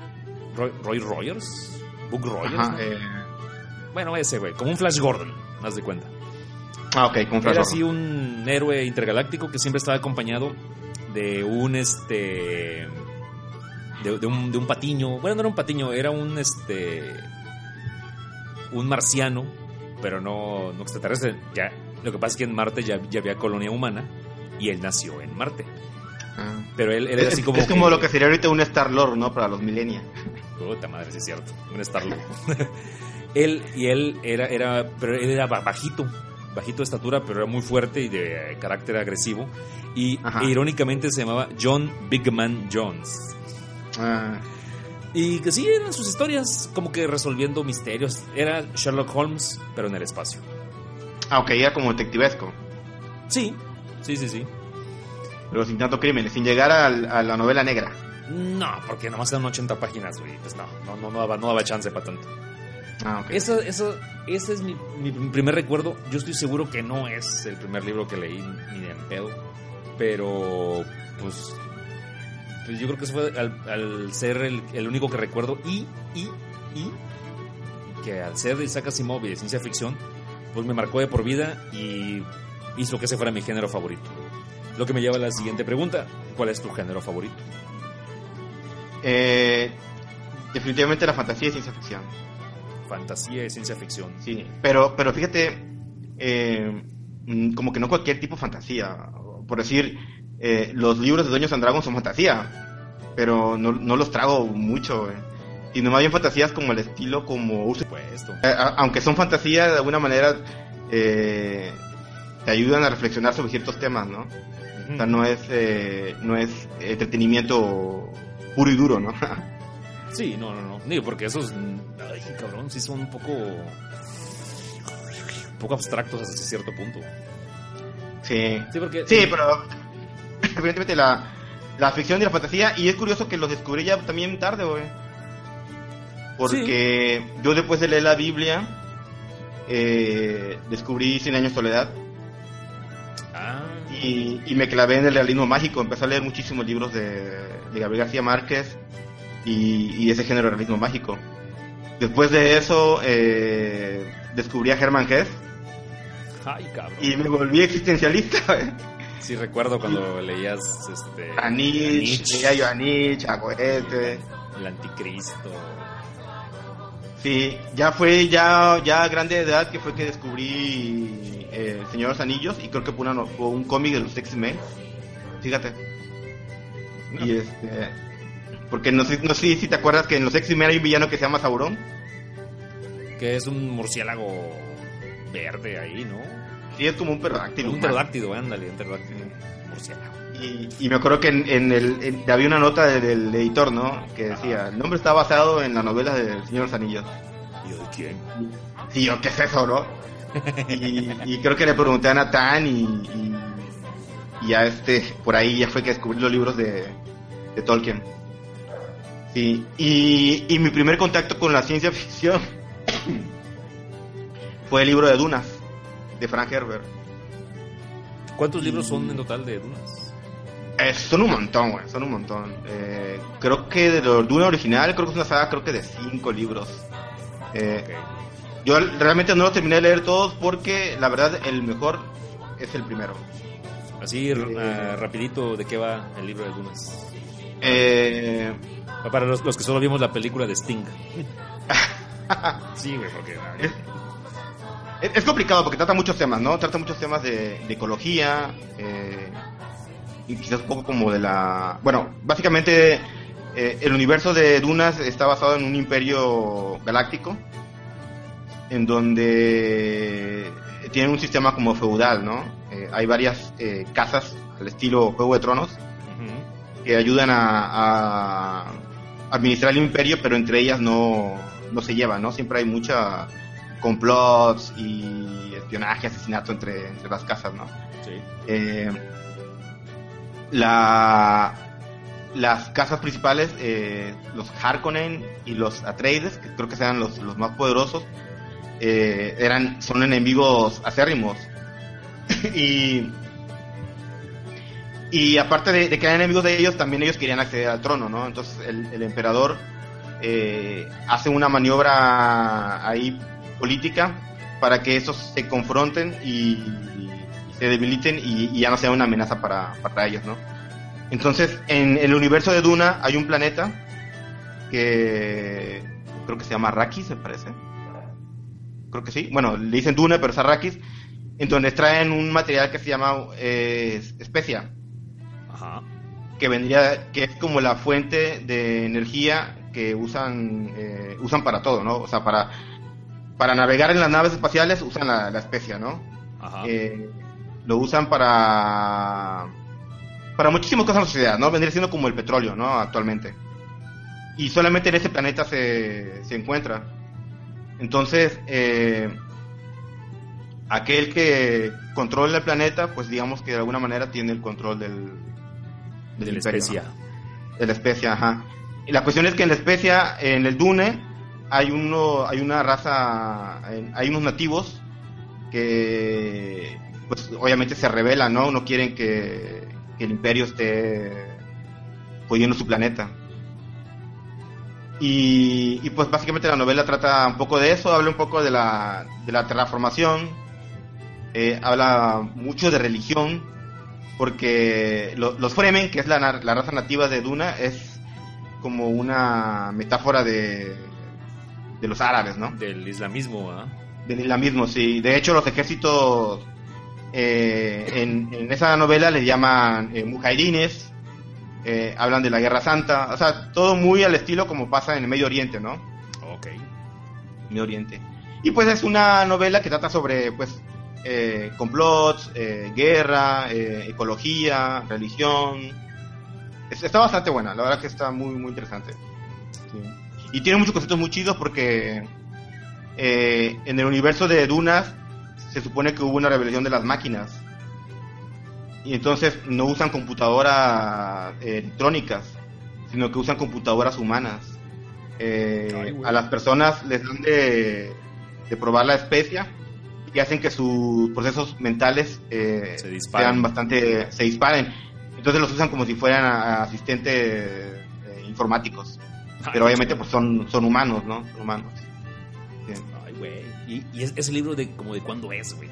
Roy, Roy Rogers. Book Rogers. Ajá, eh... Bueno, ese güey, como un Flash Gordon más de cuenta. Ah, ok, con Era así un héroe intergaláctico que siempre estaba acompañado de un este. De, de, un, de, un, patiño. Bueno, no era un patiño, era un este. Un marciano, pero no, no extraterrestre. Ya, lo que pasa es que en Marte ya, ya había colonia humana y él nació en Marte. Ah. Pero él, él, era así como. Es como que... lo que sería ahorita un Star Lord, ¿no? Para los millennials. Puta madre, sí es cierto. Un Star Lord. él y él era, era, pero él era bajito, bajito de estatura, pero era muy fuerte y de carácter agresivo. Y e, irónicamente se llamaba John Bigman Jones. Ah. Y que sí, eran sus historias, como que resolviendo misterios. Era Sherlock Holmes, pero en el espacio. Ah, ok, era como detectivesco. Sí, sí, sí, sí. Pero sin tanto crímenes, sin llegar a, a la novela negra. No, porque nomás eran 80 páginas, güey. Pues no, no, no, no, daba, no daba chance para tanto. Ah, okay. Eso, eso, ese es mi, mi, primer recuerdo. Yo estoy seguro que no es el primer libro que leí ni de pedo. Pero, pues, pues yo creo que eso fue al, al ser el, el, único que recuerdo. Y, y, y, que al ser de Isaac Asimov y de ciencia ficción, pues me marcó de por vida y hizo que ese fuera mi género favorito. Lo que me lleva a la siguiente pregunta: ¿Cuál es tu género favorito? Eh, definitivamente la fantasía y ciencia ficción fantasía y ciencia ficción. Sí, pero, pero fíjate, eh, como que no cualquier tipo de fantasía. Por decir, eh, los libros de Dueños and Dragons son fantasía. pero no, no los trago mucho, güey. Y nomás bien fantasías como el estilo como... Por supuesto. Eh, aunque son fantasías, de alguna manera eh, te ayudan a reflexionar sobre ciertos temas, ¿no? O sea, no es, eh, no es entretenimiento puro y duro, ¿no? Sí, no, no, no. Digo, porque esos. Ay, cabrón, sí son un poco. Un poco abstractos hasta cierto punto. sí. Sí, porque. Sí, pero evidentemente la, la ficción y la fantasía, y es curioso que los descubrí ya también tarde, güey. Porque yo después de leer la Biblia, eh, descubrí Cien años de soledad y, y me clavé en el realismo mágico. Empecé a leer muchísimos libros de, de Gabriel García Márquez y, y ese género de realismo mágico. Después de eso, eh, descubrí a Hermann Hesse ay, cabrón. y me volví existencialista. Sí, recuerdo cuando leías este. A Nietzsche, Nietzsche, leía yo a Nietzsche, a Goethe. El anticristo. Sí, ya fue ya, ya grande de edad que fue que descubrí eh, El Señor de los Anillos y creo que fue, una fue un cómic de los X-Men. Fíjate. Y este. Porque no sé, no sé si te acuerdas que en los X-Men hay un villano que se llama Sauron. Que es un murciélago verde ahí, ¿no? Sí, es como un pterodáctilo. Un pterodáctilo, ándale, un pterodáctilo. Murciélago. Y, y me acuerdo que en, en el, en- había una nota del, del editor, ¿no? Que decía: el nombre está basado en la novela del Señor de los Anillos. ¿Y yo de quién? Sí, yo, ¿qué es eso, no? Y, y creo que le pregunté a Natán y, y, y ya este, por ahí ya fue que descubrí los libros de, de Tolkien. Sí, y, y mi primer contacto con la ciencia ficción fue el libro de Dunas, de Frank Herbert. ¿Cuántos libros son en total de Dunas? Eh, son un montón, güey, son un montón. Eh, creo que de los Duna original, creo que es una saga, creo que de cinco libros. Eh. Yo realmente no los terminé de leer todos porque la verdad el mejor es el primero. Así, r- ah, rapidito, ¿de qué va el libro de Dunas? Eh, Para los, los que solo vimos la película de Sting. sí, güey, porque... es, es complicado porque trata muchos temas, ¿no? Trata muchos temas de, de ecología eh, y quizás un poco como de la... Bueno, básicamente eh, el universo de Dunas está basado en un imperio galáctico en donde tienen un sistema como feudal, ¿no? Eh, hay varias eh, casas al estilo Juego de Tronos que ayudan a, a administrar el imperio, pero entre ellas no, no se llevan, ¿no? Siempre hay mucha complots y espionaje, asesinato entre, entre las casas, ¿no? Sí. Eh, la, las casas principales, eh, los Harkonnen y los Atreides, que creo que sean los, los más poderosos, eh, eran, son enemigos acérrimos. y, y aparte de, de que eran enemigos de ellos, también ellos querían acceder al trono, ¿no? Entonces el, emperador eh, hace una maniobra ahí política para que esos se confronten y, se debiliten y, ya no sea una amenaza para, para ellos, ¿no? Entonces, en el universo de Duna hay un planeta que creo que se llama Arrakis, me parece. Creo que sí. Bueno, le dicen Duna, pero es Arrakis. En donde extraen un material que se llama eh, especia, Ajá. que vendría, que es como la fuente de energía que usan, eh, usan para todo, ¿no? O sea, para, para navegar en las naves espaciales usan la, la especia, ¿no? Ajá. Eh, lo usan para para muchísimas cosas en la sociedad, ¿no? Vendría siendo como el petróleo, ¿no? Actualmente. Y solamente en ese planeta se, se encuentra. Entonces, eh, aquel que controla el planeta, pues digamos que de alguna manera tiene el control del, de la. ¿no? De la especia, ajá. Y la cuestión es que en la especia, en el Dune, hay uno, hay una raza, hay unos nativos que, pues obviamente se rebelan, ¿no? No quieren que, que el imperio esté jodiendo su planeta. Y, y, pues básicamente la novela trata un poco de eso, habla un poco de la, de la terraformación, eh, habla mucho de religión, porque lo- los Fremen, que es la, la raza nativa de Duna, es como una metáfora de, de los árabes, ¿no? Del islamismo, ¿ah? Del islamismo, sí. De hecho, los ejércitos eh, en, en esa novela le llaman eh, mujahidines eh, hablan de la Guerra Santa, o sea, todo muy al estilo como pasa en el Medio Oriente, ¿no? Ok. Medio Oriente. Y pues es una novela que trata sobre, pues, eh, complots, eh, guerra, eh, ecología, religión. Es- está bastante buena, la verdad que está muy, muy interesante. Sí. Y tiene muchos conceptos muy chidos porque eh, en el universo de Dunas se supone que hubo una rebelión de las máquinas. Y entonces no usan computadoras eh, electrónicas, sino que usan computadoras humanas. Eh, Ay, a las personas les dan de, de probar la especia y hacen que sus procesos mentales eh, Se disparen. sean bastante se disparen. Entonces los usan como si fueran a- asistentes eh, informáticos. Pero obviamente pues son, son humanos, ¿no? Son humanos. Bien. Ay, güey. ¿Y, y es- ese libro de como de cuándo es, güey?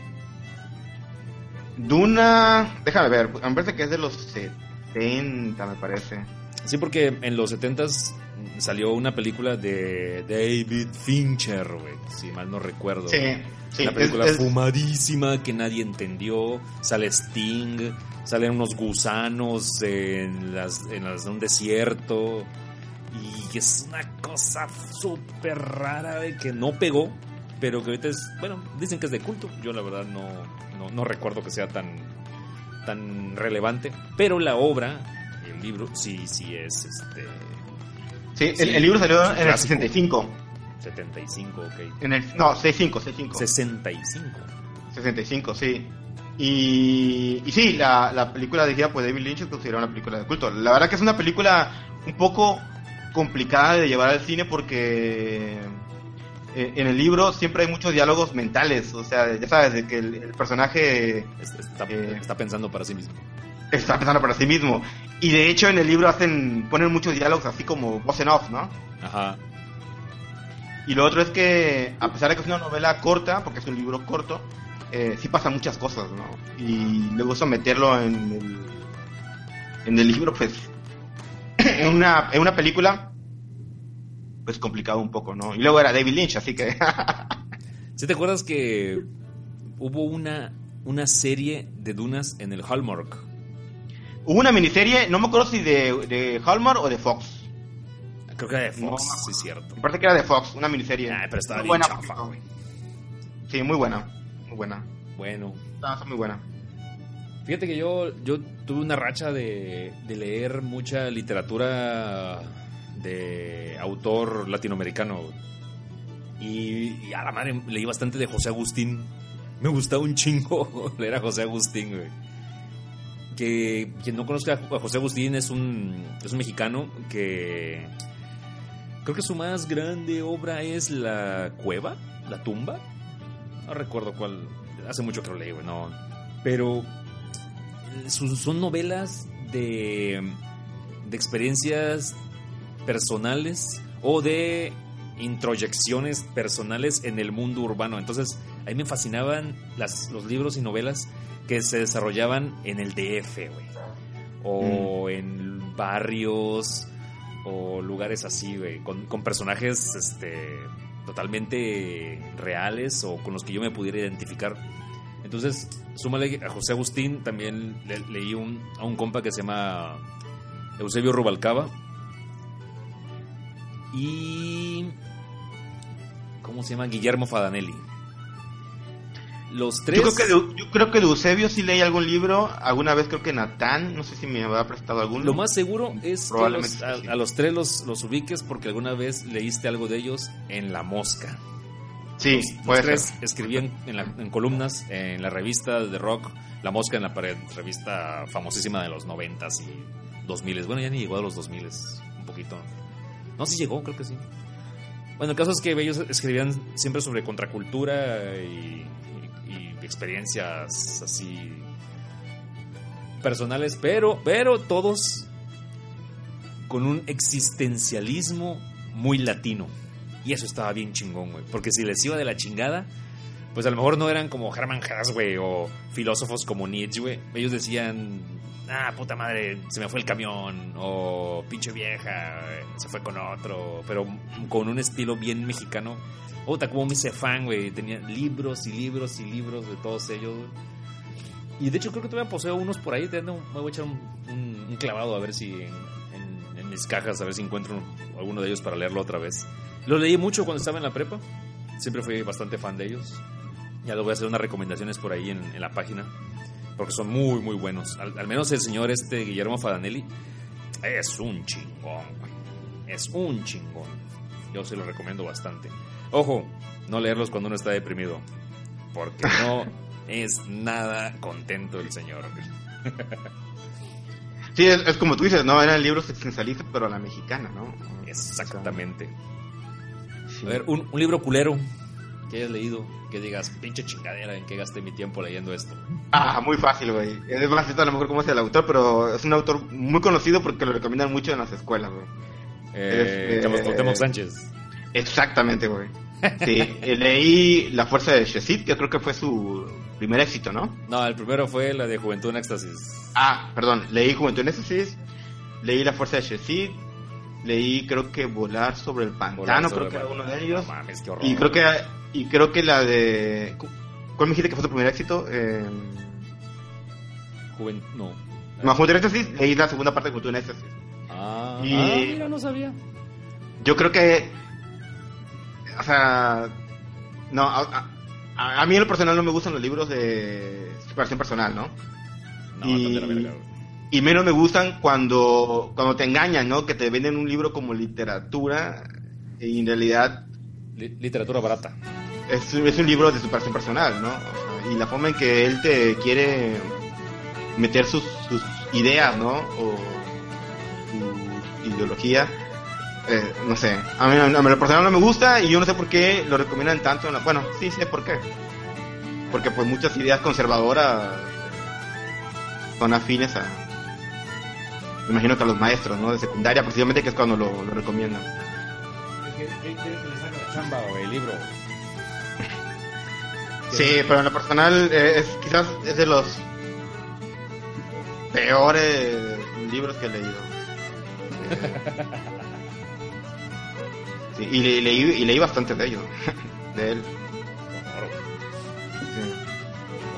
Duna, déjame ver, me parece que es de los 70, me parece. Sí, porque en los 70s salió una película de David Fincher, güey, si mal no recuerdo. Sí, sí. Una película es- es- fumadísima que nadie entendió. Sale Sting, salen unos gusanos en, las, en las- un desierto. Y es una cosa súper rara güey, que no pegó, pero que ahorita es, bueno, dicen que es de culto. Yo la verdad no, no, no recuerdo que sea tan, tan relevante. Pero la obra, el libro, sí, sí es este sí, el, sí, el libro salió en el clásico. 65. 75, ok. En el, no, 65, 65. 65. 65, sí. Y, y sí, la, la película dirigida por David Lynch es considerada una película de culto. La verdad que es una película un poco complicada de llevar al cine porque eh, en el libro siempre hay muchos diálogos mentales. O sea, ya sabes, de que el, el personaje Está, Eh. está pensando para sí mismo. está pensando para sí mismo. Y de hecho en el libro hacen ponen muchos diálogos así como voz en off, ¿no? Ajá. Y lo otro es que, a pesar de que es una novela corta, porque es un libro corto, eh, sí pasan muchas cosas, ¿no? Y luego eso meterlo en el, en el libro, pues, en una, en una película, pues complicado un poco, ¿no? Y luego era David Lynch, así que... ¿Sí te acuerdas que hubo una, una serie de dunas en el Hallmark? Hubo una miniserie, no me acuerdo si de, de Hallmark o de Fox. Creo que era de Fox, No. sí es cierto. Me parece que era de Fox, una miniserie. Ah, pero estaba Muy bien buena, chafa, güey. Sí, muy buena, muy buena. Bueno, está muy buena. fíjate que yo, yo tuve una racha de, de leer mucha literatura de autor latinoamericano. Y, a la madre leí bastante de José Agustín. Me gustaba un chingo leer a José Agustín. Que quien no conozca a José Agustín es un, es un mexicano que creo que su más grande obra es La Cueva, La Tumba. No recuerdo cuál, hace mucho que lo leí, güey, no. Pero eh, son novelas de, de experiencias personales o de introyecciones personales en el mundo urbano. Entonces, a mí me fascinaban las, los libros y novelas que se desarrollaban en el DF, güey. O en barrios o lugares así, güey, con, con personajes este, totalmente reales o con los que yo me pudiera identificar. Entonces, súmale a José Agustín, también le- leí un, a un compa que se llama Eusebio Rubalcaba. Y. ¿Cómo se llama? Guillermo Fadanelli. Los tres. Yo creo, que yo creo que Eusebio sí leí algún libro, alguna vez creo que Natán, no sé si me habrá prestado alguno. Lo más seguro es que los- a, sí. a los tres los, los ubiques porque alguna vez leíste algo de ellos en La Mosca. Sí, Los- los, tres ser. escribían en, la- en columnas en la revista de rock La Mosca en la pared, revista famosísima de los noventas y 2000. Bueno, ya ni llegó a los 2000, un poquito. No, sí llegó, creo que sí. Bueno, el caso es que ellos escribían siempre sobre contracultura y, y- experiencias así personales, pero, pero todos con un existencialismo muy latino. Y eso estaba bien chingón, güey. Porque si les iba de la chingada, pues a lo mejor no eran como Herman Hesse, güey, o filósofos como Nietzsche, güey. Ellos decían, ah, puta madre, se me fue el camión, o pinche vieja, se fue con otro, pero con un estilo bien mexicano. Puta, como me hice fan, güey. Tenía libros y libros y libros de todos ellos, güey. Y de hecho creo que todavía poseo unos por ahí. Me voy a echar un, un, un clavado a ver si en, en, en, mis cajas, a ver si encuentro alguno de ellos para leerlo otra vez. Lo leí mucho cuando estaba en la prepa. Siempre fui bastante fan de ellos. Ya les voy a hacer unas recomendaciones por ahí en, en la página. Porque son muy, muy buenos. Al, al, menos el señor este Guillermo Fadanelli es un chingón, güey. Es un chingón. Yo se lo recomiendo bastante. Ojo, no leerlos cuando uno está deprimido. Porque no es nada contento el señor. Sí, es, es, como tú dices, ¿no? Eran libros existencialistas, pero a la mexicana, ¿no? Exactamente. Sí. A ver, un, un, libro culero que hayas leído, que digas, pinche chingadera, ¿en qué gasté mi tiempo leyendo esto? Ah, muy fácil, güey. Es más, a lo mejor cómo es el autor, pero es un autor muy conocido porque lo recomiendan mucho en las escuelas, güey. Eh, es, eh, Sánchez. Exactamente, güey. Sí, eh, leí La Fuerza de Shezid, que creo que fue su primer éxito, ¿no? No, el primero fue la de Juventud en Éxtasis. Ah, perdón, leí Juventud en Éxtasis, leí La Fuerza de Shezid, leí creo que Volar sobre el Pantano, sobre creo que era uno de ellos. No mames, qué horror. Y creo que, y creo que la de... ¿Cuál me dijiste que fue su primer éxito? Eh... Juventud, no. No, Juventud Éxtasis, leí la segunda parte de Juventud en Éxtasis. Ah, y... ah, mira, no sabía. Yo creo que o sea, no, a, a, a, mí en lo personal no me gustan los libros de superación personal, ¿no? No, y, no verga, y menos me gustan cuando, cuando te engañan, ¿no? Que te venden un libro como literatura y en realidad... literatura barata. Es, es, un libro de superación personal, ¿no? O sea, y la forma en que él te quiere meter sus, sus ideas, ¿no? O su ideología eh, no sé, a mí, a mí lo personal no me gusta y yo no sé por qué lo recomiendan tanto. La, bueno, sí sé por qué. Porque pues muchas ideas conservadoras son afines a... Me imagino que a los maestros, ¿no? De secundaria, precisamente que es cuando lo, lo recomiendan. ¿Qué quieres que le saque la chamba o el libro? Sí, pero en lo personal eh, es, quizás es de los peores libros que he leído. Sí, y, le, leí, y leí bastante de ellos, de él. Sí.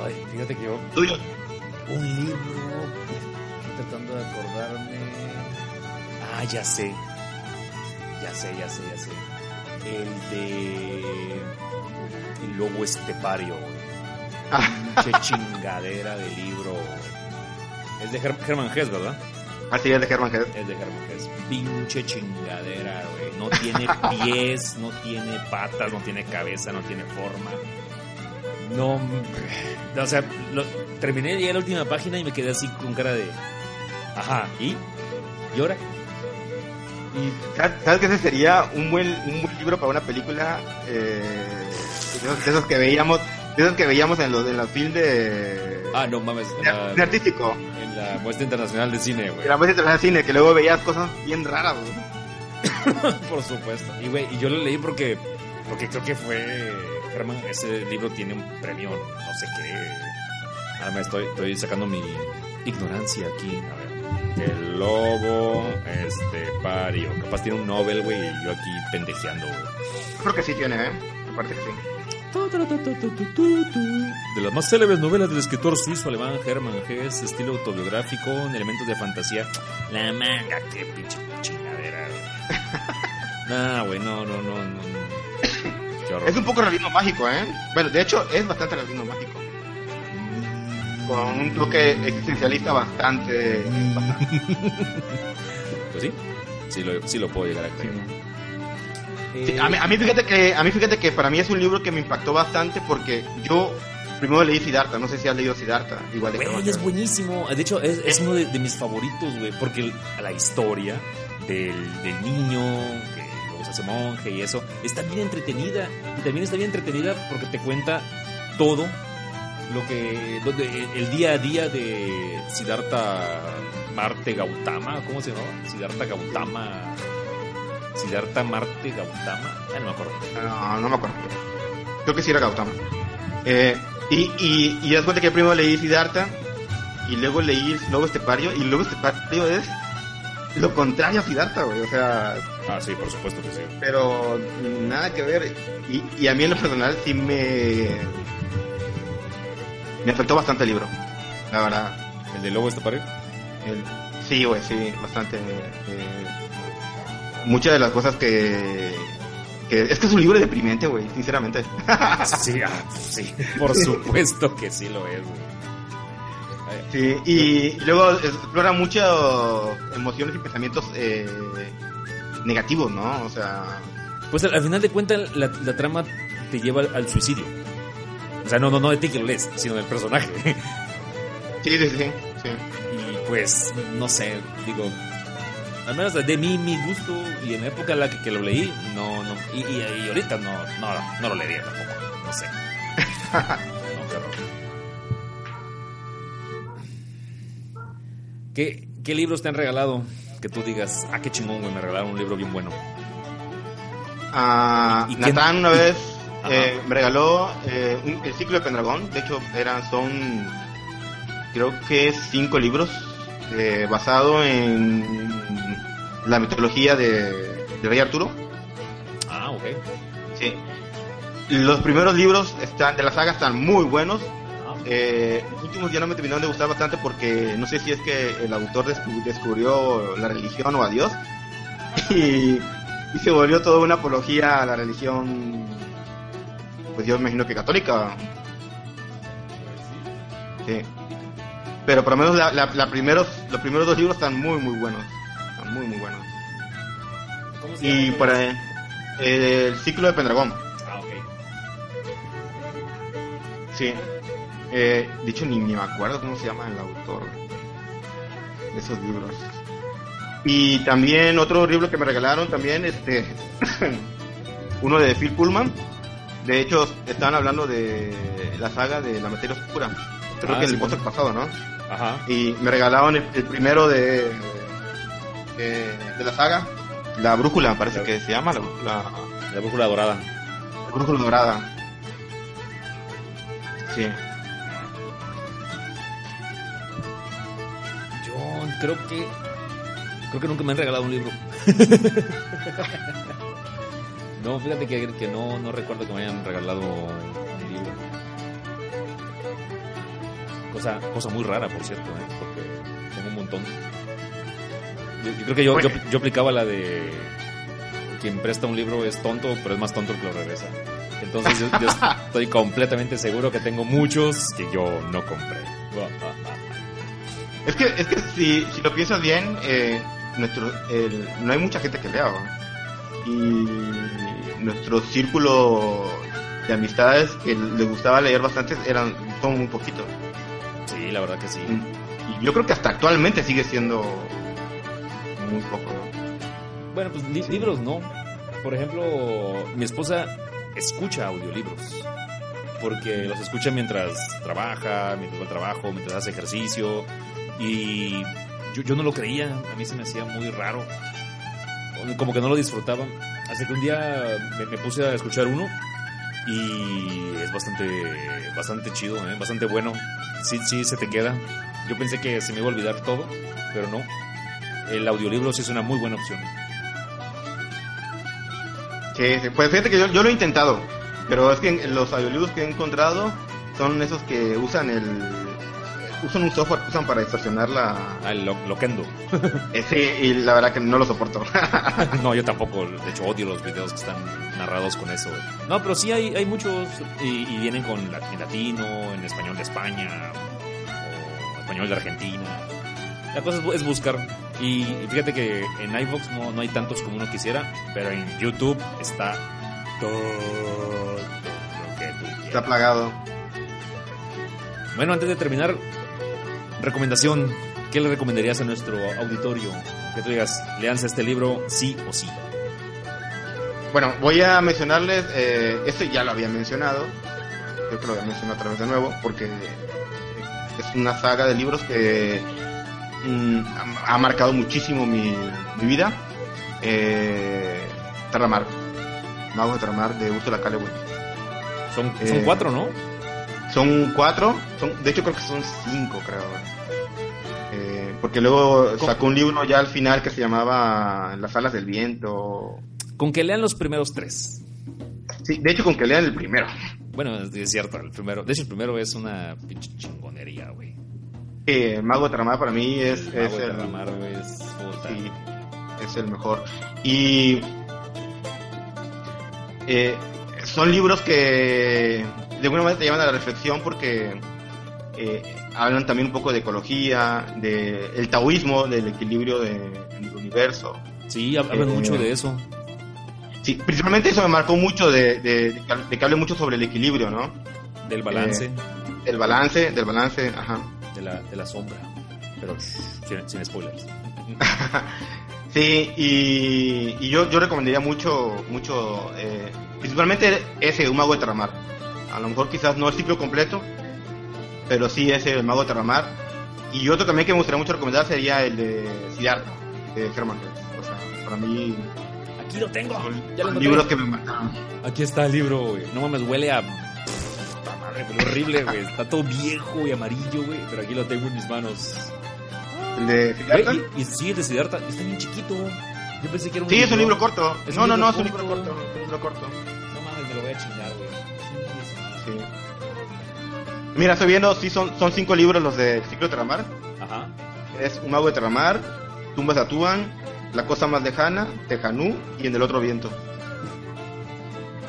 Ay, fíjate que yo. Tuyo. Un libro. Tratando de acordarme. Ah, ya sé. Ya sé, ya sé, ya sé. El de. El lobo estepario. Qué chingadera de libro. Es de Her Herman Hess, ¿verdad? Así es de Herman Hess. Es de Herman Hess. Pinche chingadera, güey. No tiene pies, no tiene patas, no tiene cabeza, no tiene forma. No, o sea, lo, terminé ya la última página y me quedé así con cara de, ajá, ¿y? ¿Y ahora? Y, ¿Sabes que ese sería un buen, un buen libro para una película eh, de, esos, de, esos, que veíamos, de esos que veíamos en los, en los films de... Ah, no mames. De, la, de artístico. En la muestra internacional de cine, güey. En la muestra internacional de cine, que luego veías cosas bien raras, güey. Por supuesto. Y, güey, y yo lo leí porque, porque creo que fue... Herman, ese libro tiene un premio, no sé qué. Ahora me estoy, estoy sacando mi ignorancia aquí. A ver. El lobo este pario. Capaz tiene un Nobel, güey, y yo aquí pendejeando, güey. Creo que sí tiene, ¿eh? Me parece que sí. De las más célebres novelas del escritor suizo alemán Hermann Hesse, estilo autobiográfico, en elementos de fantasía. La manga, qué pinche chingadera, güey. nah, güey, no, no, no, no. Es un poco realismo mágico, ¿eh? Bueno, de hecho, es bastante realismo mágico. Con un toque existencialista bastante. pues sí, sí lo, sí lo puedo llegar a creer. Sí, a, mí, a, mí, fíjate que a mí fíjate que para mí es un libro que me impactó bastante porque yo primero leí Siddhartha, no sé si has leído Siddhartha, igual de Güey, es buenísimo. De hecho, es, es uno de, de, mis favoritos, güey, porque la historia del, del niño que luego se hace monje y eso está bien entretenida y también está bien entretenida porque te cuenta todo lo que donde el día a día de Siddhartha Marte Gautama, ¿cómo se llamaba? Siddhartha Gautama Siddhartha Marte Gautama. Ah, no me acuerdo. No, no me acuerdo. Creo que sí era Gautama. Eh, y, y, y das cuenta que primero leí Siddhartha y luego leí Lobo Estepario y Lobo Estepario es lo contrario a Siddhartha, güey. O sea. Ah, sí, por supuesto que sí. Pero nada que ver. Y, y a mí en lo personal sí me. Me afectó bastante el libro. la verdad. ¿El de Lobo Estapario? El, sí, güey, sí, bastante. eh, muchas de las cosas que, que... Es que es un libro deprimente, güey, sinceramente. Sí, ah, sí, por supuesto que sí lo es, güey. Sí, y luego explora muchas emociones y pensamientos eh, negativos, ¿no? O sea, Pues al, al final de cuentas la, la trama te lleva al, al suicidio. O sea, no, no, no de ti que lo lees, sino del personaje. sí, sí, sí. sí. y pues, no sé, digo, al menos de mí, mi gusto y en la época en la que, que lo leí, no, no, y, y, y ahorita no, no, no lo leería tampoco, no sé. No, qué horror. ¿Qué, ¿Qué libros te han regalado que tú digas, ah, qué chingón, güey, me regalaron un libro bien bueno? Ah, ¿Y- y qué- Natán una vez. Eh, me regaló eh, un- el ciclo de Pendragón. De hecho, eran son creo que cinco libros eh, basado en la mitología de, de Rey Arturo. Ah, ok. Sí. Los primeros libros están de la saga están muy buenos. Ah, Eh, los últimos ya no me terminaron de gustar bastante porque no sé si es que el autor descu- descubrió la religión o a Dios y, y se volvió toda una apología a la religión, pues yo me imagino que católica. Sí. Pero por lo menos la, la- la primeros, los primeros dos libros están muy muy buenos. Están muy muy buenos. ¿Cómo se Y para eh, el ciclo de Pendragón. Ah, ok. Sí. Eh, de hecho, ni, ni me acuerdo cómo se llama el autor de esos libros. Y también otro libro que me regalaron también, este, uno de Phil Pullman. De hecho, estaban hablando de la saga de la materia oscura. Creo Ah, que sí, el podcast pasado, ¿no? Ajá. Y me regalaron el, el primero de, de, de la saga, la brújula, parece La- que se llama, la brújula, La brújula dorada. la brújula dorada. Sí. Yo creo que. Creo que nunca me han regalado un libro. no, fíjate que, que no, no recuerdo que me hayan regalado un libro. Cosa, cosa muy rara, por cierto, ¿eh? porque tengo un montón. Yo, yo creo que yo, yo, yo aplicaba la de quien presta un libro es tonto, pero es más tonto el que lo regresa. Entonces yo, yo estoy completamente seguro que tengo muchos que yo no compré. Es que, es que si, si lo piensas bien, eh, nuestro, el- no hay mucha gente que lea. Y nuestro círculo de amistades que les gustaba leer bastante eran son muy poquitos. Sí, la verdad que sí. Y yo creo que hasta actualmente sigue siendo muy poco. ¿no? Bueno, pues li- libros no. Por ejemplo, mi esposa escucha audiolibros. Porque los escucha mientras trabaja, mientras va al trabajo, mientras hace ejercicio. Y yo, yo no lo creía, a mí se me hacía muy raro. Como que no lo disfrutaba. Hasta que un día me, puse a escuchar uno y es bastante, bastante chido, ¿eh? bastante bueno. Sí, sí, se te queda. Yo pensé que se me iba a olvidar todo, pero no. El audiolibro sí es una muy buena opción. Sí, pues fíjate que yo, yo lo he intentado, pero es que los audiolibros que he encontrado son esos que usan el usan un software que usan para estacionar la Ah, el lo- Loquendo. sí, y la verdad que no lo soporto. no, yo tampoco. De hecho, odio los videos que están narrados con eso. No, pero sí hay, hay muchos y, y vienen con en latino, en español de España o español de Argentina. La cosa es, bu- es buscar. Y, fíjate que en iVoox no, no hay tantos como uno quisiera, pero en YouTube está todo lo que tú Está quieras. plagado. Bueno, antes de terminar, recomendación. ¿Qué le recomendarías a nuestro auditorio? Que tú digas, leanse este libro sí o sí. Bueno, voy a mencionarles, eh, este ya lo había mencionado, creo que lo voy a mencionar otra vez de nuevo, porque es una saga de libros que mm, ha, ha marcado muchísimo mi, mi vida. Eh, Terramar, Magos de Terramar de Ursula K. Le Guin. Son, son Eh, cuatro, ¿no? Son cuatro, son, de hecho creo que son cinco, creo. Eh, porque luego sacó un libro ya al final que se llamaba Las alas del viento. Con que lean los primeros tres. Sí, de hecho con que lean el primero. Bueno, es, cierto, el primero. De hecho, el primero es una pinche chingonería, güey. que Mago de Terramar para mí es, El es el, güey, es sí, es el mejor. Y eh, son libros que de alguna manera te llevan a la reflexión porque eh, hablan también un poco de ecología, de el taoísmo, del equilibrio de- del universo. Sí, hab- hablan Eh, mucho de eso. Sí, principalmente eso me marcó mucho de, de, de que- de que hable mucho sobre el equilibrio, ¿no? Del balance, Del balance, del balance, ajá. de, la, de la sombra. Pero sin, sin spoilers. Sí, y, y yo, yo recomendaría mucho, mucho, eh, principalmente ese, Un Mago de Terramar. A lo mejor quizás no el ciclo completo, pero sí ese, El Mago de Terramar. Y otro también que me gustaría mucho recomendar sería el de Siddhartha, de Herman Hesse. O sea, para mí Aquí lo tengo. son, Ya lo libros que me marcaron. Aquí está el libro, güey. No mames, huele a. Puta madre, huele horrible, güey. Está todo viejo y amarillo, güey. Pero aquí lo tengo en mis manos. El de Siddhartha. Y, y sí, el de Siddhartha. Está bien chiquito. Yo pensé que era un Sí, es un libro corto. Es no, un no, libro no, es un libro corto. Es un libro corto. No mames, me lo voy a chingar, Mira, estoy viendo, sí, son, son cinco libros los de Ciclo de Terramar. Ajá. Es Un Mago de Terramar, Tumbas de Atuán, La Cosa Más Lejana, Tejanú y En el Otro Viento.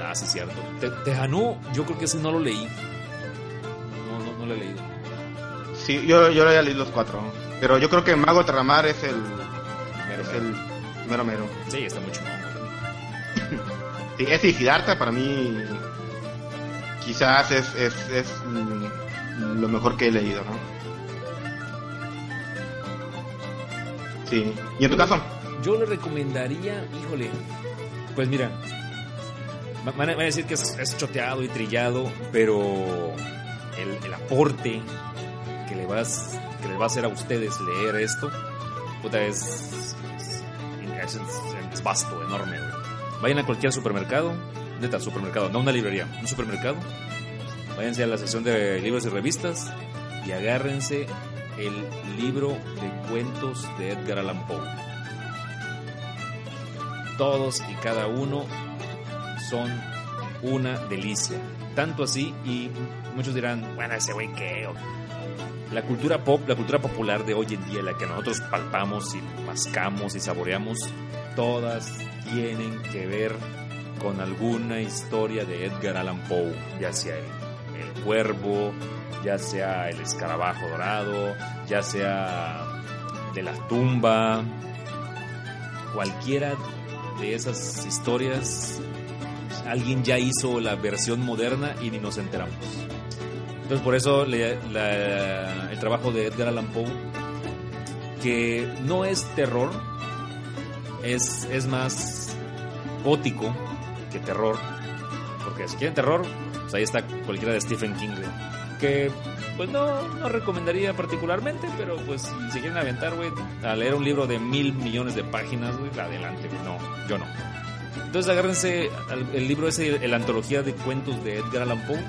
Ah, sí, cierto. Te- Tejano, yo creo que ese no lo leí. No, no, no lo he leído. Sí, yo, yo ya leí los cuatro. Pero yo creo que Mago de Terramar es el, Mero, es mero. el mero mero. Sí, está mucho. Sí, ese y Siddhartha para mí quizás es, es, es mm, lo mejor que he leído, ¿no? Sí. ¿Y en tu caso? Yo le recomendaría, híjole, pues mira, va- van a, decir que es, es choteado y trillado, pero el, el aporte que le vas que les va a hacer a ustedes leer esto, puta, es, es, es- es vasto, enorme. güey. Vayan a cualquier supermercado, neta, supermercado, no una librería, un supermercado. Váyanse a la sección de libros y revistas y agárrense el libro de cuentos de Edgar Allan Poe. Todos y cada uno son una delicia. Tanto así, y muchos dirán, bueno, ese güey qué. O- La cultura pop, la cultura popular de hoy en día, la que nosotros palpamos y mascamos y saboreamos, todas tienen que ver con alguna historia de Edgar Allan Poe, ya sea el, cuervo, ya sea el escarabajo dorado, ya sea de la tumba, cualquiera de esas historias, alguien ya hizo la versión moderna y ni nos enteramos. Entonces por eso el trabajo de Edgar Allan Poe, que no es terror, es, es más gótico que terror, porque si quieren terror, pues ahí está cualquiera de Stephen King, que pues no, no recomendaría particularmente, pero pues si se quieren aventar, güey, a leer un libro de mil millones de páginas, güey, adelante, güey, no, yo no. Entonces agárrense al- el libro ese, la antología de cuentos de Edgar Allan Poe.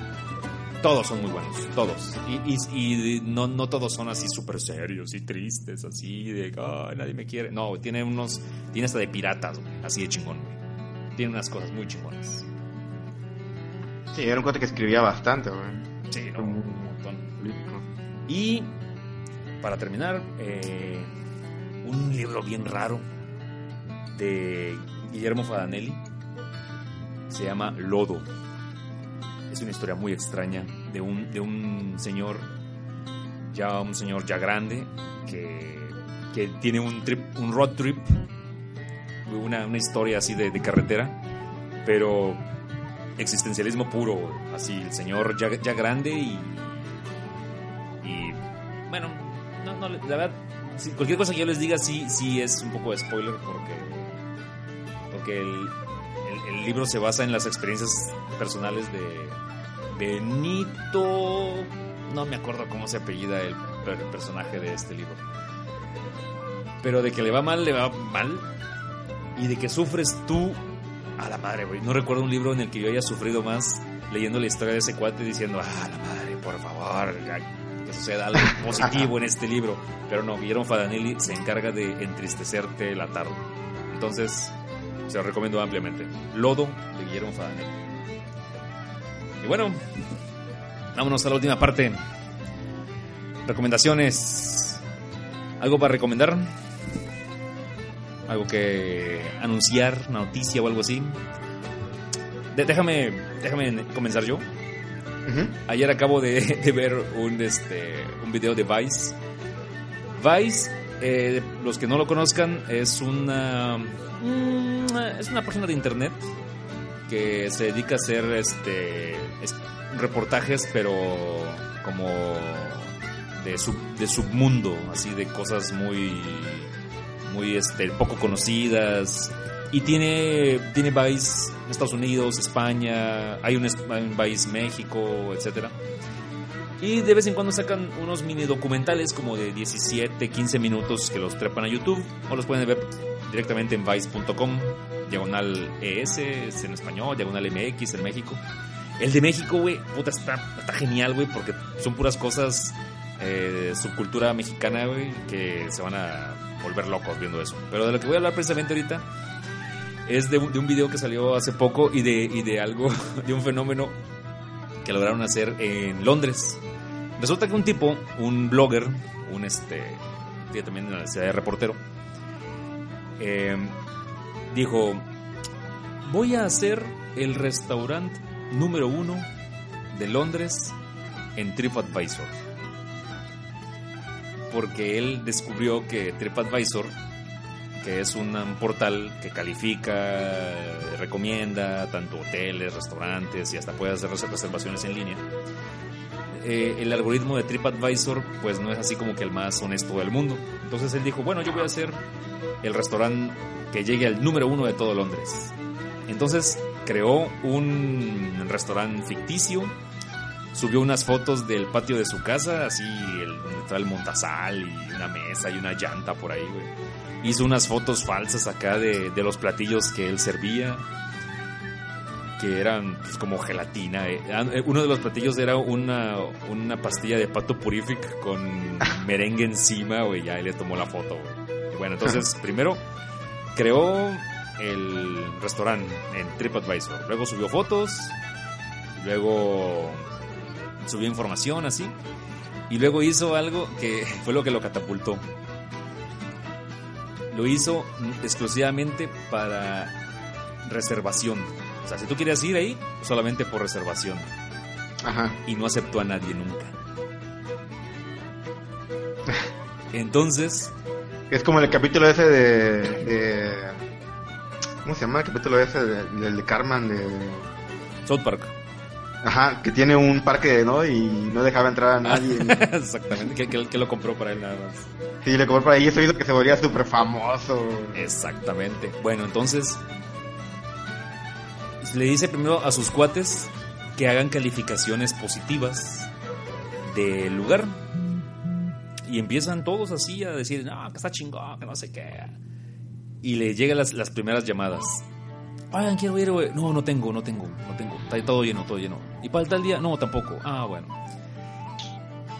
Todos son muy buenos, todos. Y, y- y no, no todos son así súper serios y tristes, así de "Ay, nadie me quiere. No, tiene unos, tiene hasta de piratas, güey, así de chingón. Tiene unas cosas muy chingonas. Sí, era un cuate que escribía bastante, güey. Sí, no, Un un montón. político. Y para terminar, eh, un libro bien raro de Guillermo Fadanelli se llama Lodo. Es una historia muy extraña de un, de un señor, ya un señor ya grande, que, que tiene un, trip, un road trip, una, una historia así de, de carretera, pero existencialismo puro, así el señor ya, ya grande y y bueno, no, no, la verdad, cualquier cosa que yo les diga sí, sí es un poco de spoiler porque, porque el, libro se basa en las experiencias personales de Benito, no me acuerdo cómo se apellida el personaje de este libro, pero de que le va mal, le va mal y de que sufres tú a la madre, güey. No recuerdo un libro en el que yo haya sufrido más leyendo la historia de ese cuate diciendo, ah, la madre, por favor, que suceda algo positivo en este libro. Pero no, Guillermo Fadanelli se encarga de entristecerte la tarde. Entonces, se lo recomiendo ampliamente. Lodo de Guillermo Fadanelli. Y bueno, vámonos a la última parte. recomendaciones. ¿Algo para recomendar? ¿Algo que anunciar, una noticia o algo así? De- déjame, déjame comenzar yo. Ayer acabo de, de ver un, este, un video de Vice. Vice, eh, los que no lo conozcan, es una, mm, es una persona de internet que se dedica a hacer este, es- reportajes, pero como de, sub- de submundo, así de cosas muy, muy este, poco conocidas. Y tiene, tiene Vice Estados Unidos, España, hay un, hay un Vice México, etcétera. Y de vez en cuando sacan unos mini documentales como de 17, 15 minutos que los trepan a YouTube o los pueden ver directamente en vice.com, diagonal ES es en español, diagonal MX en México. El de México, güey, puta, está, está genial, güey, porque son puras cosas eh, subcultura mexicana, güey, que se van a volver locos viendo eso. Pero de lo que voy a hablar precisamente ahorita es de un, de un video que salió hace poco y de, y de algo, de un fenómeno que lograron hacer en Londres. Resulta que un tipo, un blogger, un este, también la necesidad de reportero, eh, dijo, voy a hacer el restaurante número uno de Londres en TripAdvisor. Porque él descubrió que TripAdvisor, que es un um, portal que califica, recomienda tanto hoteles, restaurantes y hasta puede hacer res- reservaciones en línea, eh, el algoritmo de TripAdvisor pues no es así como que el más honesto del mundo. Entonces él dijo, bueno, yo voy a hacer el restaurante que llegue al número uno de todo Londres. Entonces creó un restaurante ficticio, subió unas fotos del patio de su casa, así el, donde está el montasal y una mesa y una llanta por ahí, güey. Hizo unas fotos falsas acá de, de los platillos que él servía, que eran pues, como gelatina. eh. Ah, eh, Uno de los platillos era una, una pastilla de pato purific con merengue encima, güey, ya le tomó la foto, güey. Bueno, entonces primero creó el restaurante en TripAdvisor, luego subió fotos, luego subió información así, y luego hizo algo que fue lo que lo catapultó. Lo hizo exclusivamente para reservación. O sea, si tú querías ir ahí, solamente por reservación. Ajá. Y no aceptó a nadie nunca. Entonces, Es como el capítulo ese de, de- ¿Cómo se llama el capítulo ese de- del de Carmen? De, South Park. Ajá, que tiene un parque, ¿no? Y no dejaba entrar a nadie. Exactamente, que, que- que lo compró para él nada más. sí, le compró por ahí y eso hizo que se volviera súper famoso. Exactamente. Bueno, entonces le dice primero a sus cuates que hagan calificaciones positivas del lugar. Y empiezan todos así a decir, no, que está chingón, que no sé qué. Y le llegan las, las primeras llamadas. Quiero ir. No, no tengo, no tengo, no tengo. Está todo lleno, todo lleno. ¿Y para el tal día? No, tampoco. Ah, bueno.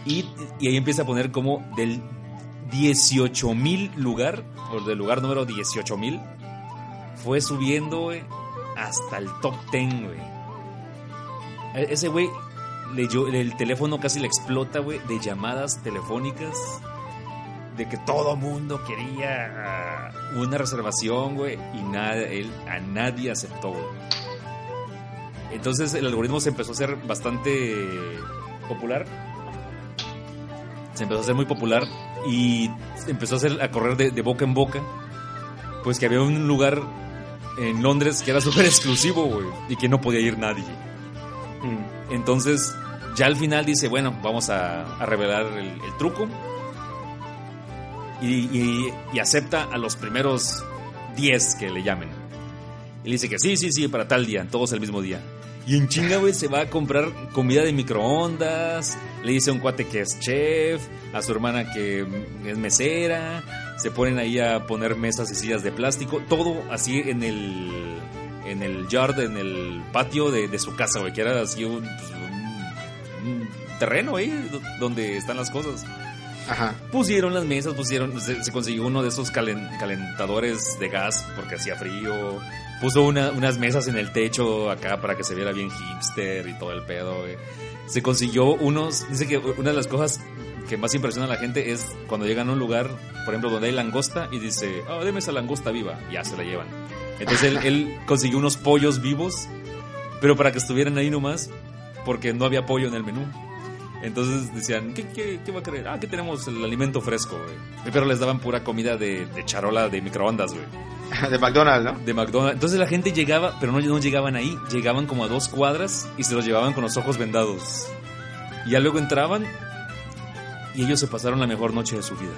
Y, ahí empieza a poner como del 18 mil lugar, o del lugar número 18 mil, fue subiendo, güey, hasta el top 10, güey. E- Ese güey, el teléfono casi le explota, güey, de llamadas telefónicas, de que todo mundo quería ah, una reservación, güey, y nada, él a nadie aceptó, güey. Entonces el algoritmo se empezó a hacer bastante popular. Se empezó a hacer muy popular y empezó a, hacer, a correr de, de boca en boca. Pues que había un lugar en Londres que era súper exclusivo, güey, y que no podía ir nadie. Mm. Entonces, ya al final dice, bueno, vamos a, a revelar el, el truco. Y, y- acepta a los primeros 10 que le llamen. Y le dice que sí, sí, sí, para tal día, todos el mismo día. Y en chinga, güey, se va a comprar comida de microondas. Le dice a un cuate que es chef, a su hermana que es mesera. Se ponen ahí a poner mesas y sillas de plástico. Todo así en el, en el yard, en el patio de, de su casa, güey, que era así un, pues, un- terreno ahí do- donde están las cosas. Pusieron las mesas, pusieron, se, consiguió uno de esos calen- calentadores de gas porque hacía frío. Puso una- unas mesas en el techo acá para que se viera bien hipster y todo el pedo. Se consiguió unos, dice que una de las cosas que más impresiona a la gente es cuando llegan a un lugar, por ejemplo, donde hay langosta y dice, oh, deme esa langosta viva. Ya se la llevan. Entonces él, él consiguió unos pollos vivos, pero para que estuvieran ahí nomás, porque no había pollo en el menú. Entonces decían, ¿qué, qué, qué va a querer? Ah, que tenemos el alimento fresco, güey. Pero les daban pura comida de, de charola de microondas, güey. De McDonald's, ¿no? De McDonald's. Entonces la gente llegaba, pero no, no llegaban ahí. Llegaban como a dos cuadras y se los llevaban con los ojos vendados. Y ya luego entraban y ellos se pasaron la mejor noche de su vida.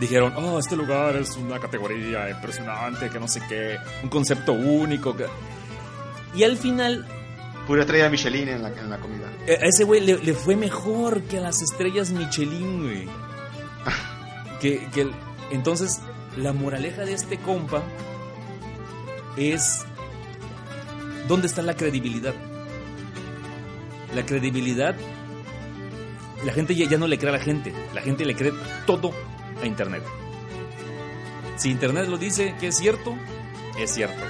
Dijeron, oh, este lugar es una categoría impresionante, que no sé qué, un concepto único. que-". Y al final Pura estrella Michelin en la, en la comida. Eh, A ese güey le, le fue mejor que a las estrellas Michelin, güey. Que, que el- entonces, la moraleja de este compa es ¿dónde está la credibilidad? La credibilidad, la gente ya, ya no le cree a la gente, la gente le cree todo a Internet. Si Internet lo dice que es cierto, es cierto.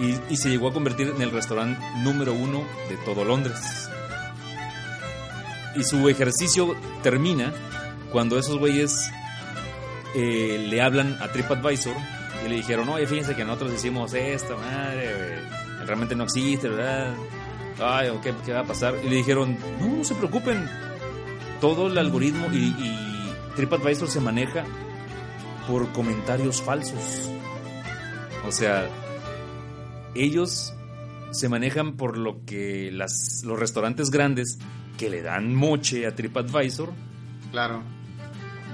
Y, se llegó a convertir en el restaurante número uno de todo Londres. Y su ejercicio termina cuando esos güeyes eh, le hablan a TripAdvisor y le dijeron, oye, fíjense que nosotros hicimos esto, madre, güey, realmente no existe, ¿verdad? Ay, ¿qué, qué va a pasar? Y le dijeron, no, se preocupen, todo el algoritmo y TripAdvisor se maneja por comentarios falsos. O sea, ellos se manejan por lo que las, los restaurantes grandes que le dan moche a TripAdvisor Claro.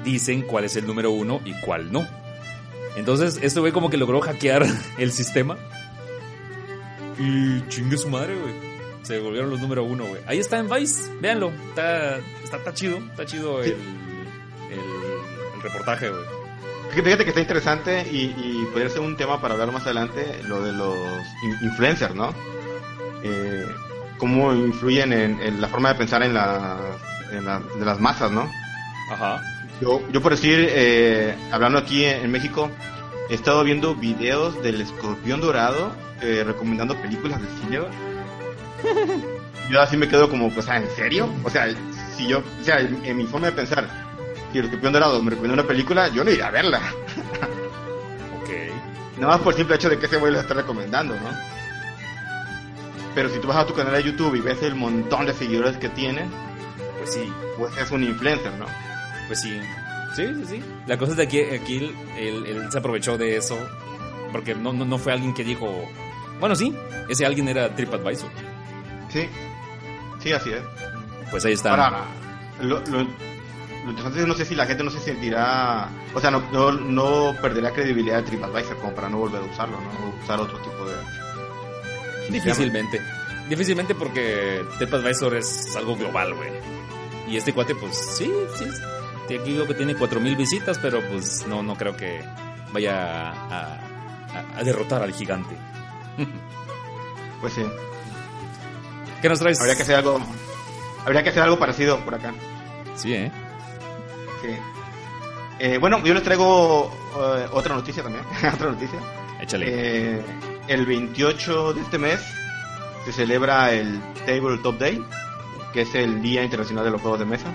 dicen cuál es el número uno y cuál no. Entonces, este güey como que logró hackear el sistema. Y chingue su madre, güey. Se volvieron los número uno, güey. Ahí está en Vice, véanlo. Está, está, está chido, está chido el, el, el reportaje, güey. Fíjate que está interesante y, y podría ser un tema para hablar más adelante, lo de los in- influencers, ¿no? Eh, cómo influyen en, en la forma de pensar en, la, en la- de las masas, ¿no? Ajá. Yo, yo por decir, eh, hablando aquí en, en México, he estado viendo videos del escorpión dorado eh, recomendando películas de cine. Yo así me quedo como, pues, ah, ¿en serio? O sea, si yo, o sea, en, en mi forma de pensar, si el escorpión dorado me recomienda una película, yo no iré a verla. Ok. Nada más por el simple hecho de que ese güey lo está recomendando, ¿no? Pero si tú vas a tu canal de YouTube y ves el montón de seguidores que tiene, Pues sí, pues es un influencer, ¿no? pues sí. Sí, sí, sí. La cosa es de aquí, aquí él, él- él se aprovechó de eso. Porque no, no, no fue alguien que dijo. Bueno, sí, ese alguien era TripAdvisor. Sí, sí, así es. Pues ahí está. Ahora, lo, lo, lo interesante es no sé si la gente no se sentirá, o sea, no, no, no perderá credibilidad de TripAdvisor como para no volver a usarlo, ¿no? O usar otro tipo de... Difícilmente. Difícilmente porque TripAdvisor es algo global, güey. Y este cuate, pues sí, sí. sí, Aquí digo que tiene 4000 visitas, pero pues no, no creo que vaya a, a- a derrotar al gigante. Pues sí, ¿Qué nos traes? habría que hacer algo, habría que hacer algo parecido por acá. Sí, ¿eh? Sí. Eh, bueno, yo les traigo eh, otra noticia también, otra noticia. Échale. Eh, el 28 de este mes se celebra el Tabletop Day, que es el Día Internacional de los Juegos de Mesa.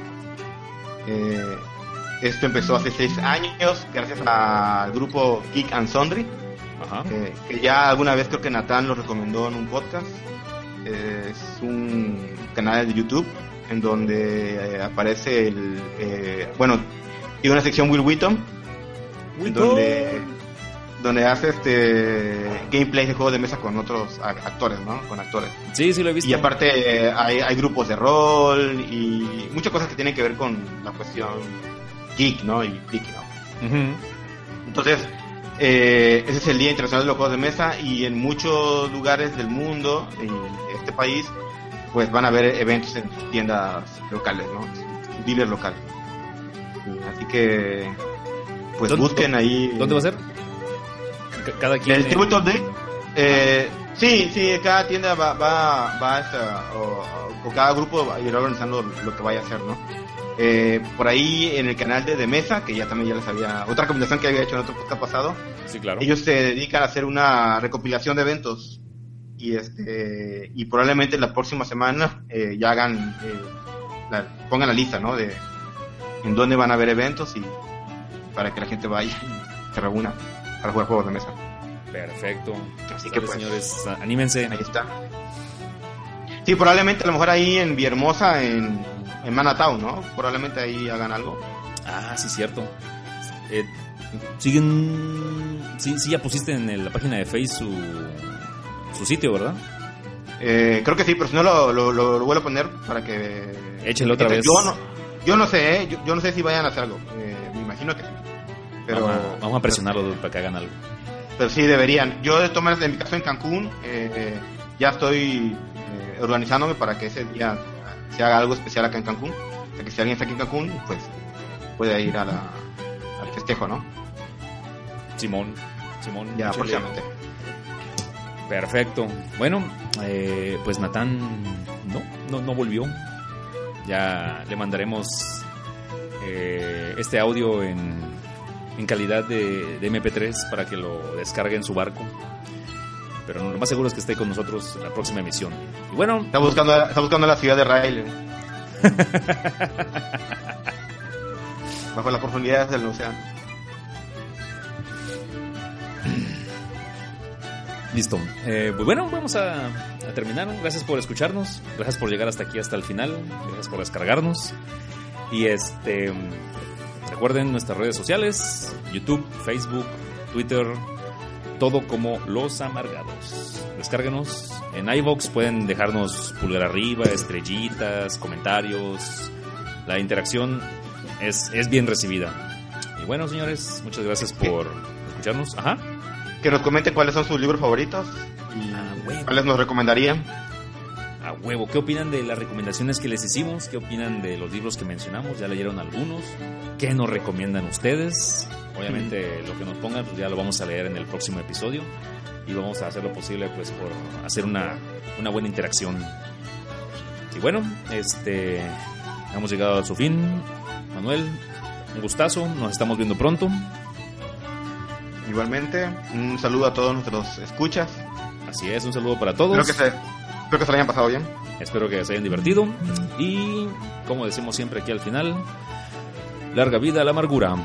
Eh, esto empezó hace seis años gracias al grupo Geek and Sundry, Ajá. que ya alguna vez creo que Natán lo recomendó en un podcast. Es un canal de YouTube en donde eh, aparece el... eh, bueno, tiene una sección Will Wheaton, donde donde hace este gameplay de juegos de mesa con otros actores, ¿no? Con actores. Sí, sí lo he visto. Y aparte eh, hay, hay grupos de rol y muchas cosas que tienen que ver con la cuestión geek, ¿no? Y friki, ¿no? Entonces, eh, ese es el Día Internacional de los Juegos de Mesa y en muchos lugares del mundo, en este país, pues van a haber eventos en tiendas locales, ¿no? Dealers locales. Así que, pues ¿Dónde- busquen ahí. ¿Dónde va a ser? Cada quien. ¿El Tabletop Day? Eh, sí, sí, cada tienda va, va, va o, o cada grupo va a ir organizando lo que vaya a hacer, ¿no? Eh, por ahí en el canal de De Mesa, que ya también ya les había, otra recomendación que había hecho en otro podcast pasado, Sí, claro. ellos se dedican a hacer una recopilación de eventos y este y probablemente la próxima semana eh, ya hagan eh, la- pongan la lista, ¿no? De en dónde van a haber eventos y para que la gente vaya y se reúna para jugar juegos de mesa. Perfecto. Así que, pues, señores, anímense. Ahí está. Sí, probablemente a lo mejor ahí en Villahermosa, en, en Manatown, ¿no? Probablemente ahí hagan algo. Ah, sí, cierto. Eh, siguen. Sí, sí, ya pusiste en el- la página de Facebook su, sitio, ¿verdad? Eh, creo que sí, pero si no lo, lo, lo- lo vuelvo a poner para que... Échelo otra vez. Yo no, yo no sé, ¿eh? yo, yo no sé si vayan a hacer algo. Eh, me imagino que sí. Pero, vamos, a, vamos a presionarlo para que hagan algo. Pero sí, deberían. Yo de todas maneras, en mi caso en Cancún, eh, eh, ya estoy eh, organizándome para que ese día se haga algo especial acá en Cancún. O sea, que si alguien está aquí en Cancún, pues puede ir a la, al festejo, ¿no? Simón. Simón. Ya, próximamente. Perfecto. Bueno, eh, pues Natán no, no, no volvió. Ya le mandaremos eh, este audio en, en calidad de, de MP3 para que lo descargue en su barco. Pero lo más seguro es que esté con nosotros en la próxima emisión. Y bueno, Está buscando, está buscando la ciudad de Rail. Bajo las profundidades del océano. Listo. Eh, pues bueno, vamos a, a terminar. Gracias por escucharnos. Gracias por llegar hasta aquí, hasta el final. Gracias por descargarnos. Y este. Recuerden nuestras redes sociales: YouTube, Facebook, Twitter. Todo como Los Amargados. Descárguenos. En iVox pueden dejarnos pulgar arriba, estrellitas, comentarios. La interacción es, es bien recibida. Y bueno, señores, muchas gracias por escucharnos. Ajá. Que nos comenten cuáles son sus libros favoritos y Ah, cuáles nos recomendarían. A huevo, ¿qué opinan de las recomendaciones que les hicimos? ¿Qué opinan de los libros que mencionamos? ¿Ya leyeron algunos? ¿Qué nos recomiendan ustedes? Obviamente lo que nos pongan pues ya lo vamos a leer en el próximo episodio y vamos a hacer lo posible pues por hacer una, una buena interacción. Y bueno, este hemos llegado a su fin. Manuel, un gustazo, nos estamos viendo pronto. Igualmente, un saludo a todos nuestros escuchas. Así es, un saludo para todos. Espero que se, espero que se lo hayan pasado bien. Espero que se hayan divertido. Y como decimos siempre aquí al final, larga vida a la amargura.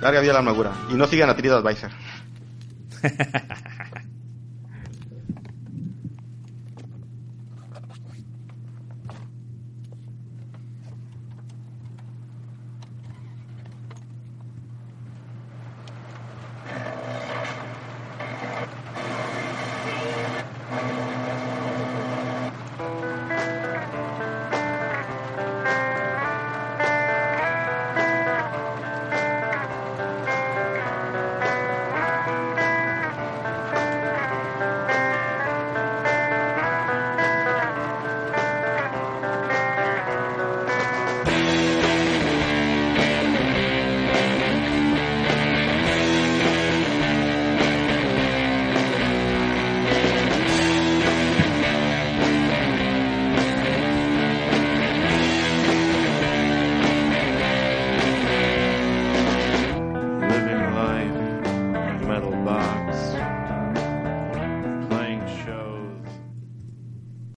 Larga vida a la amargura. Y no sigan a Triad Advisor.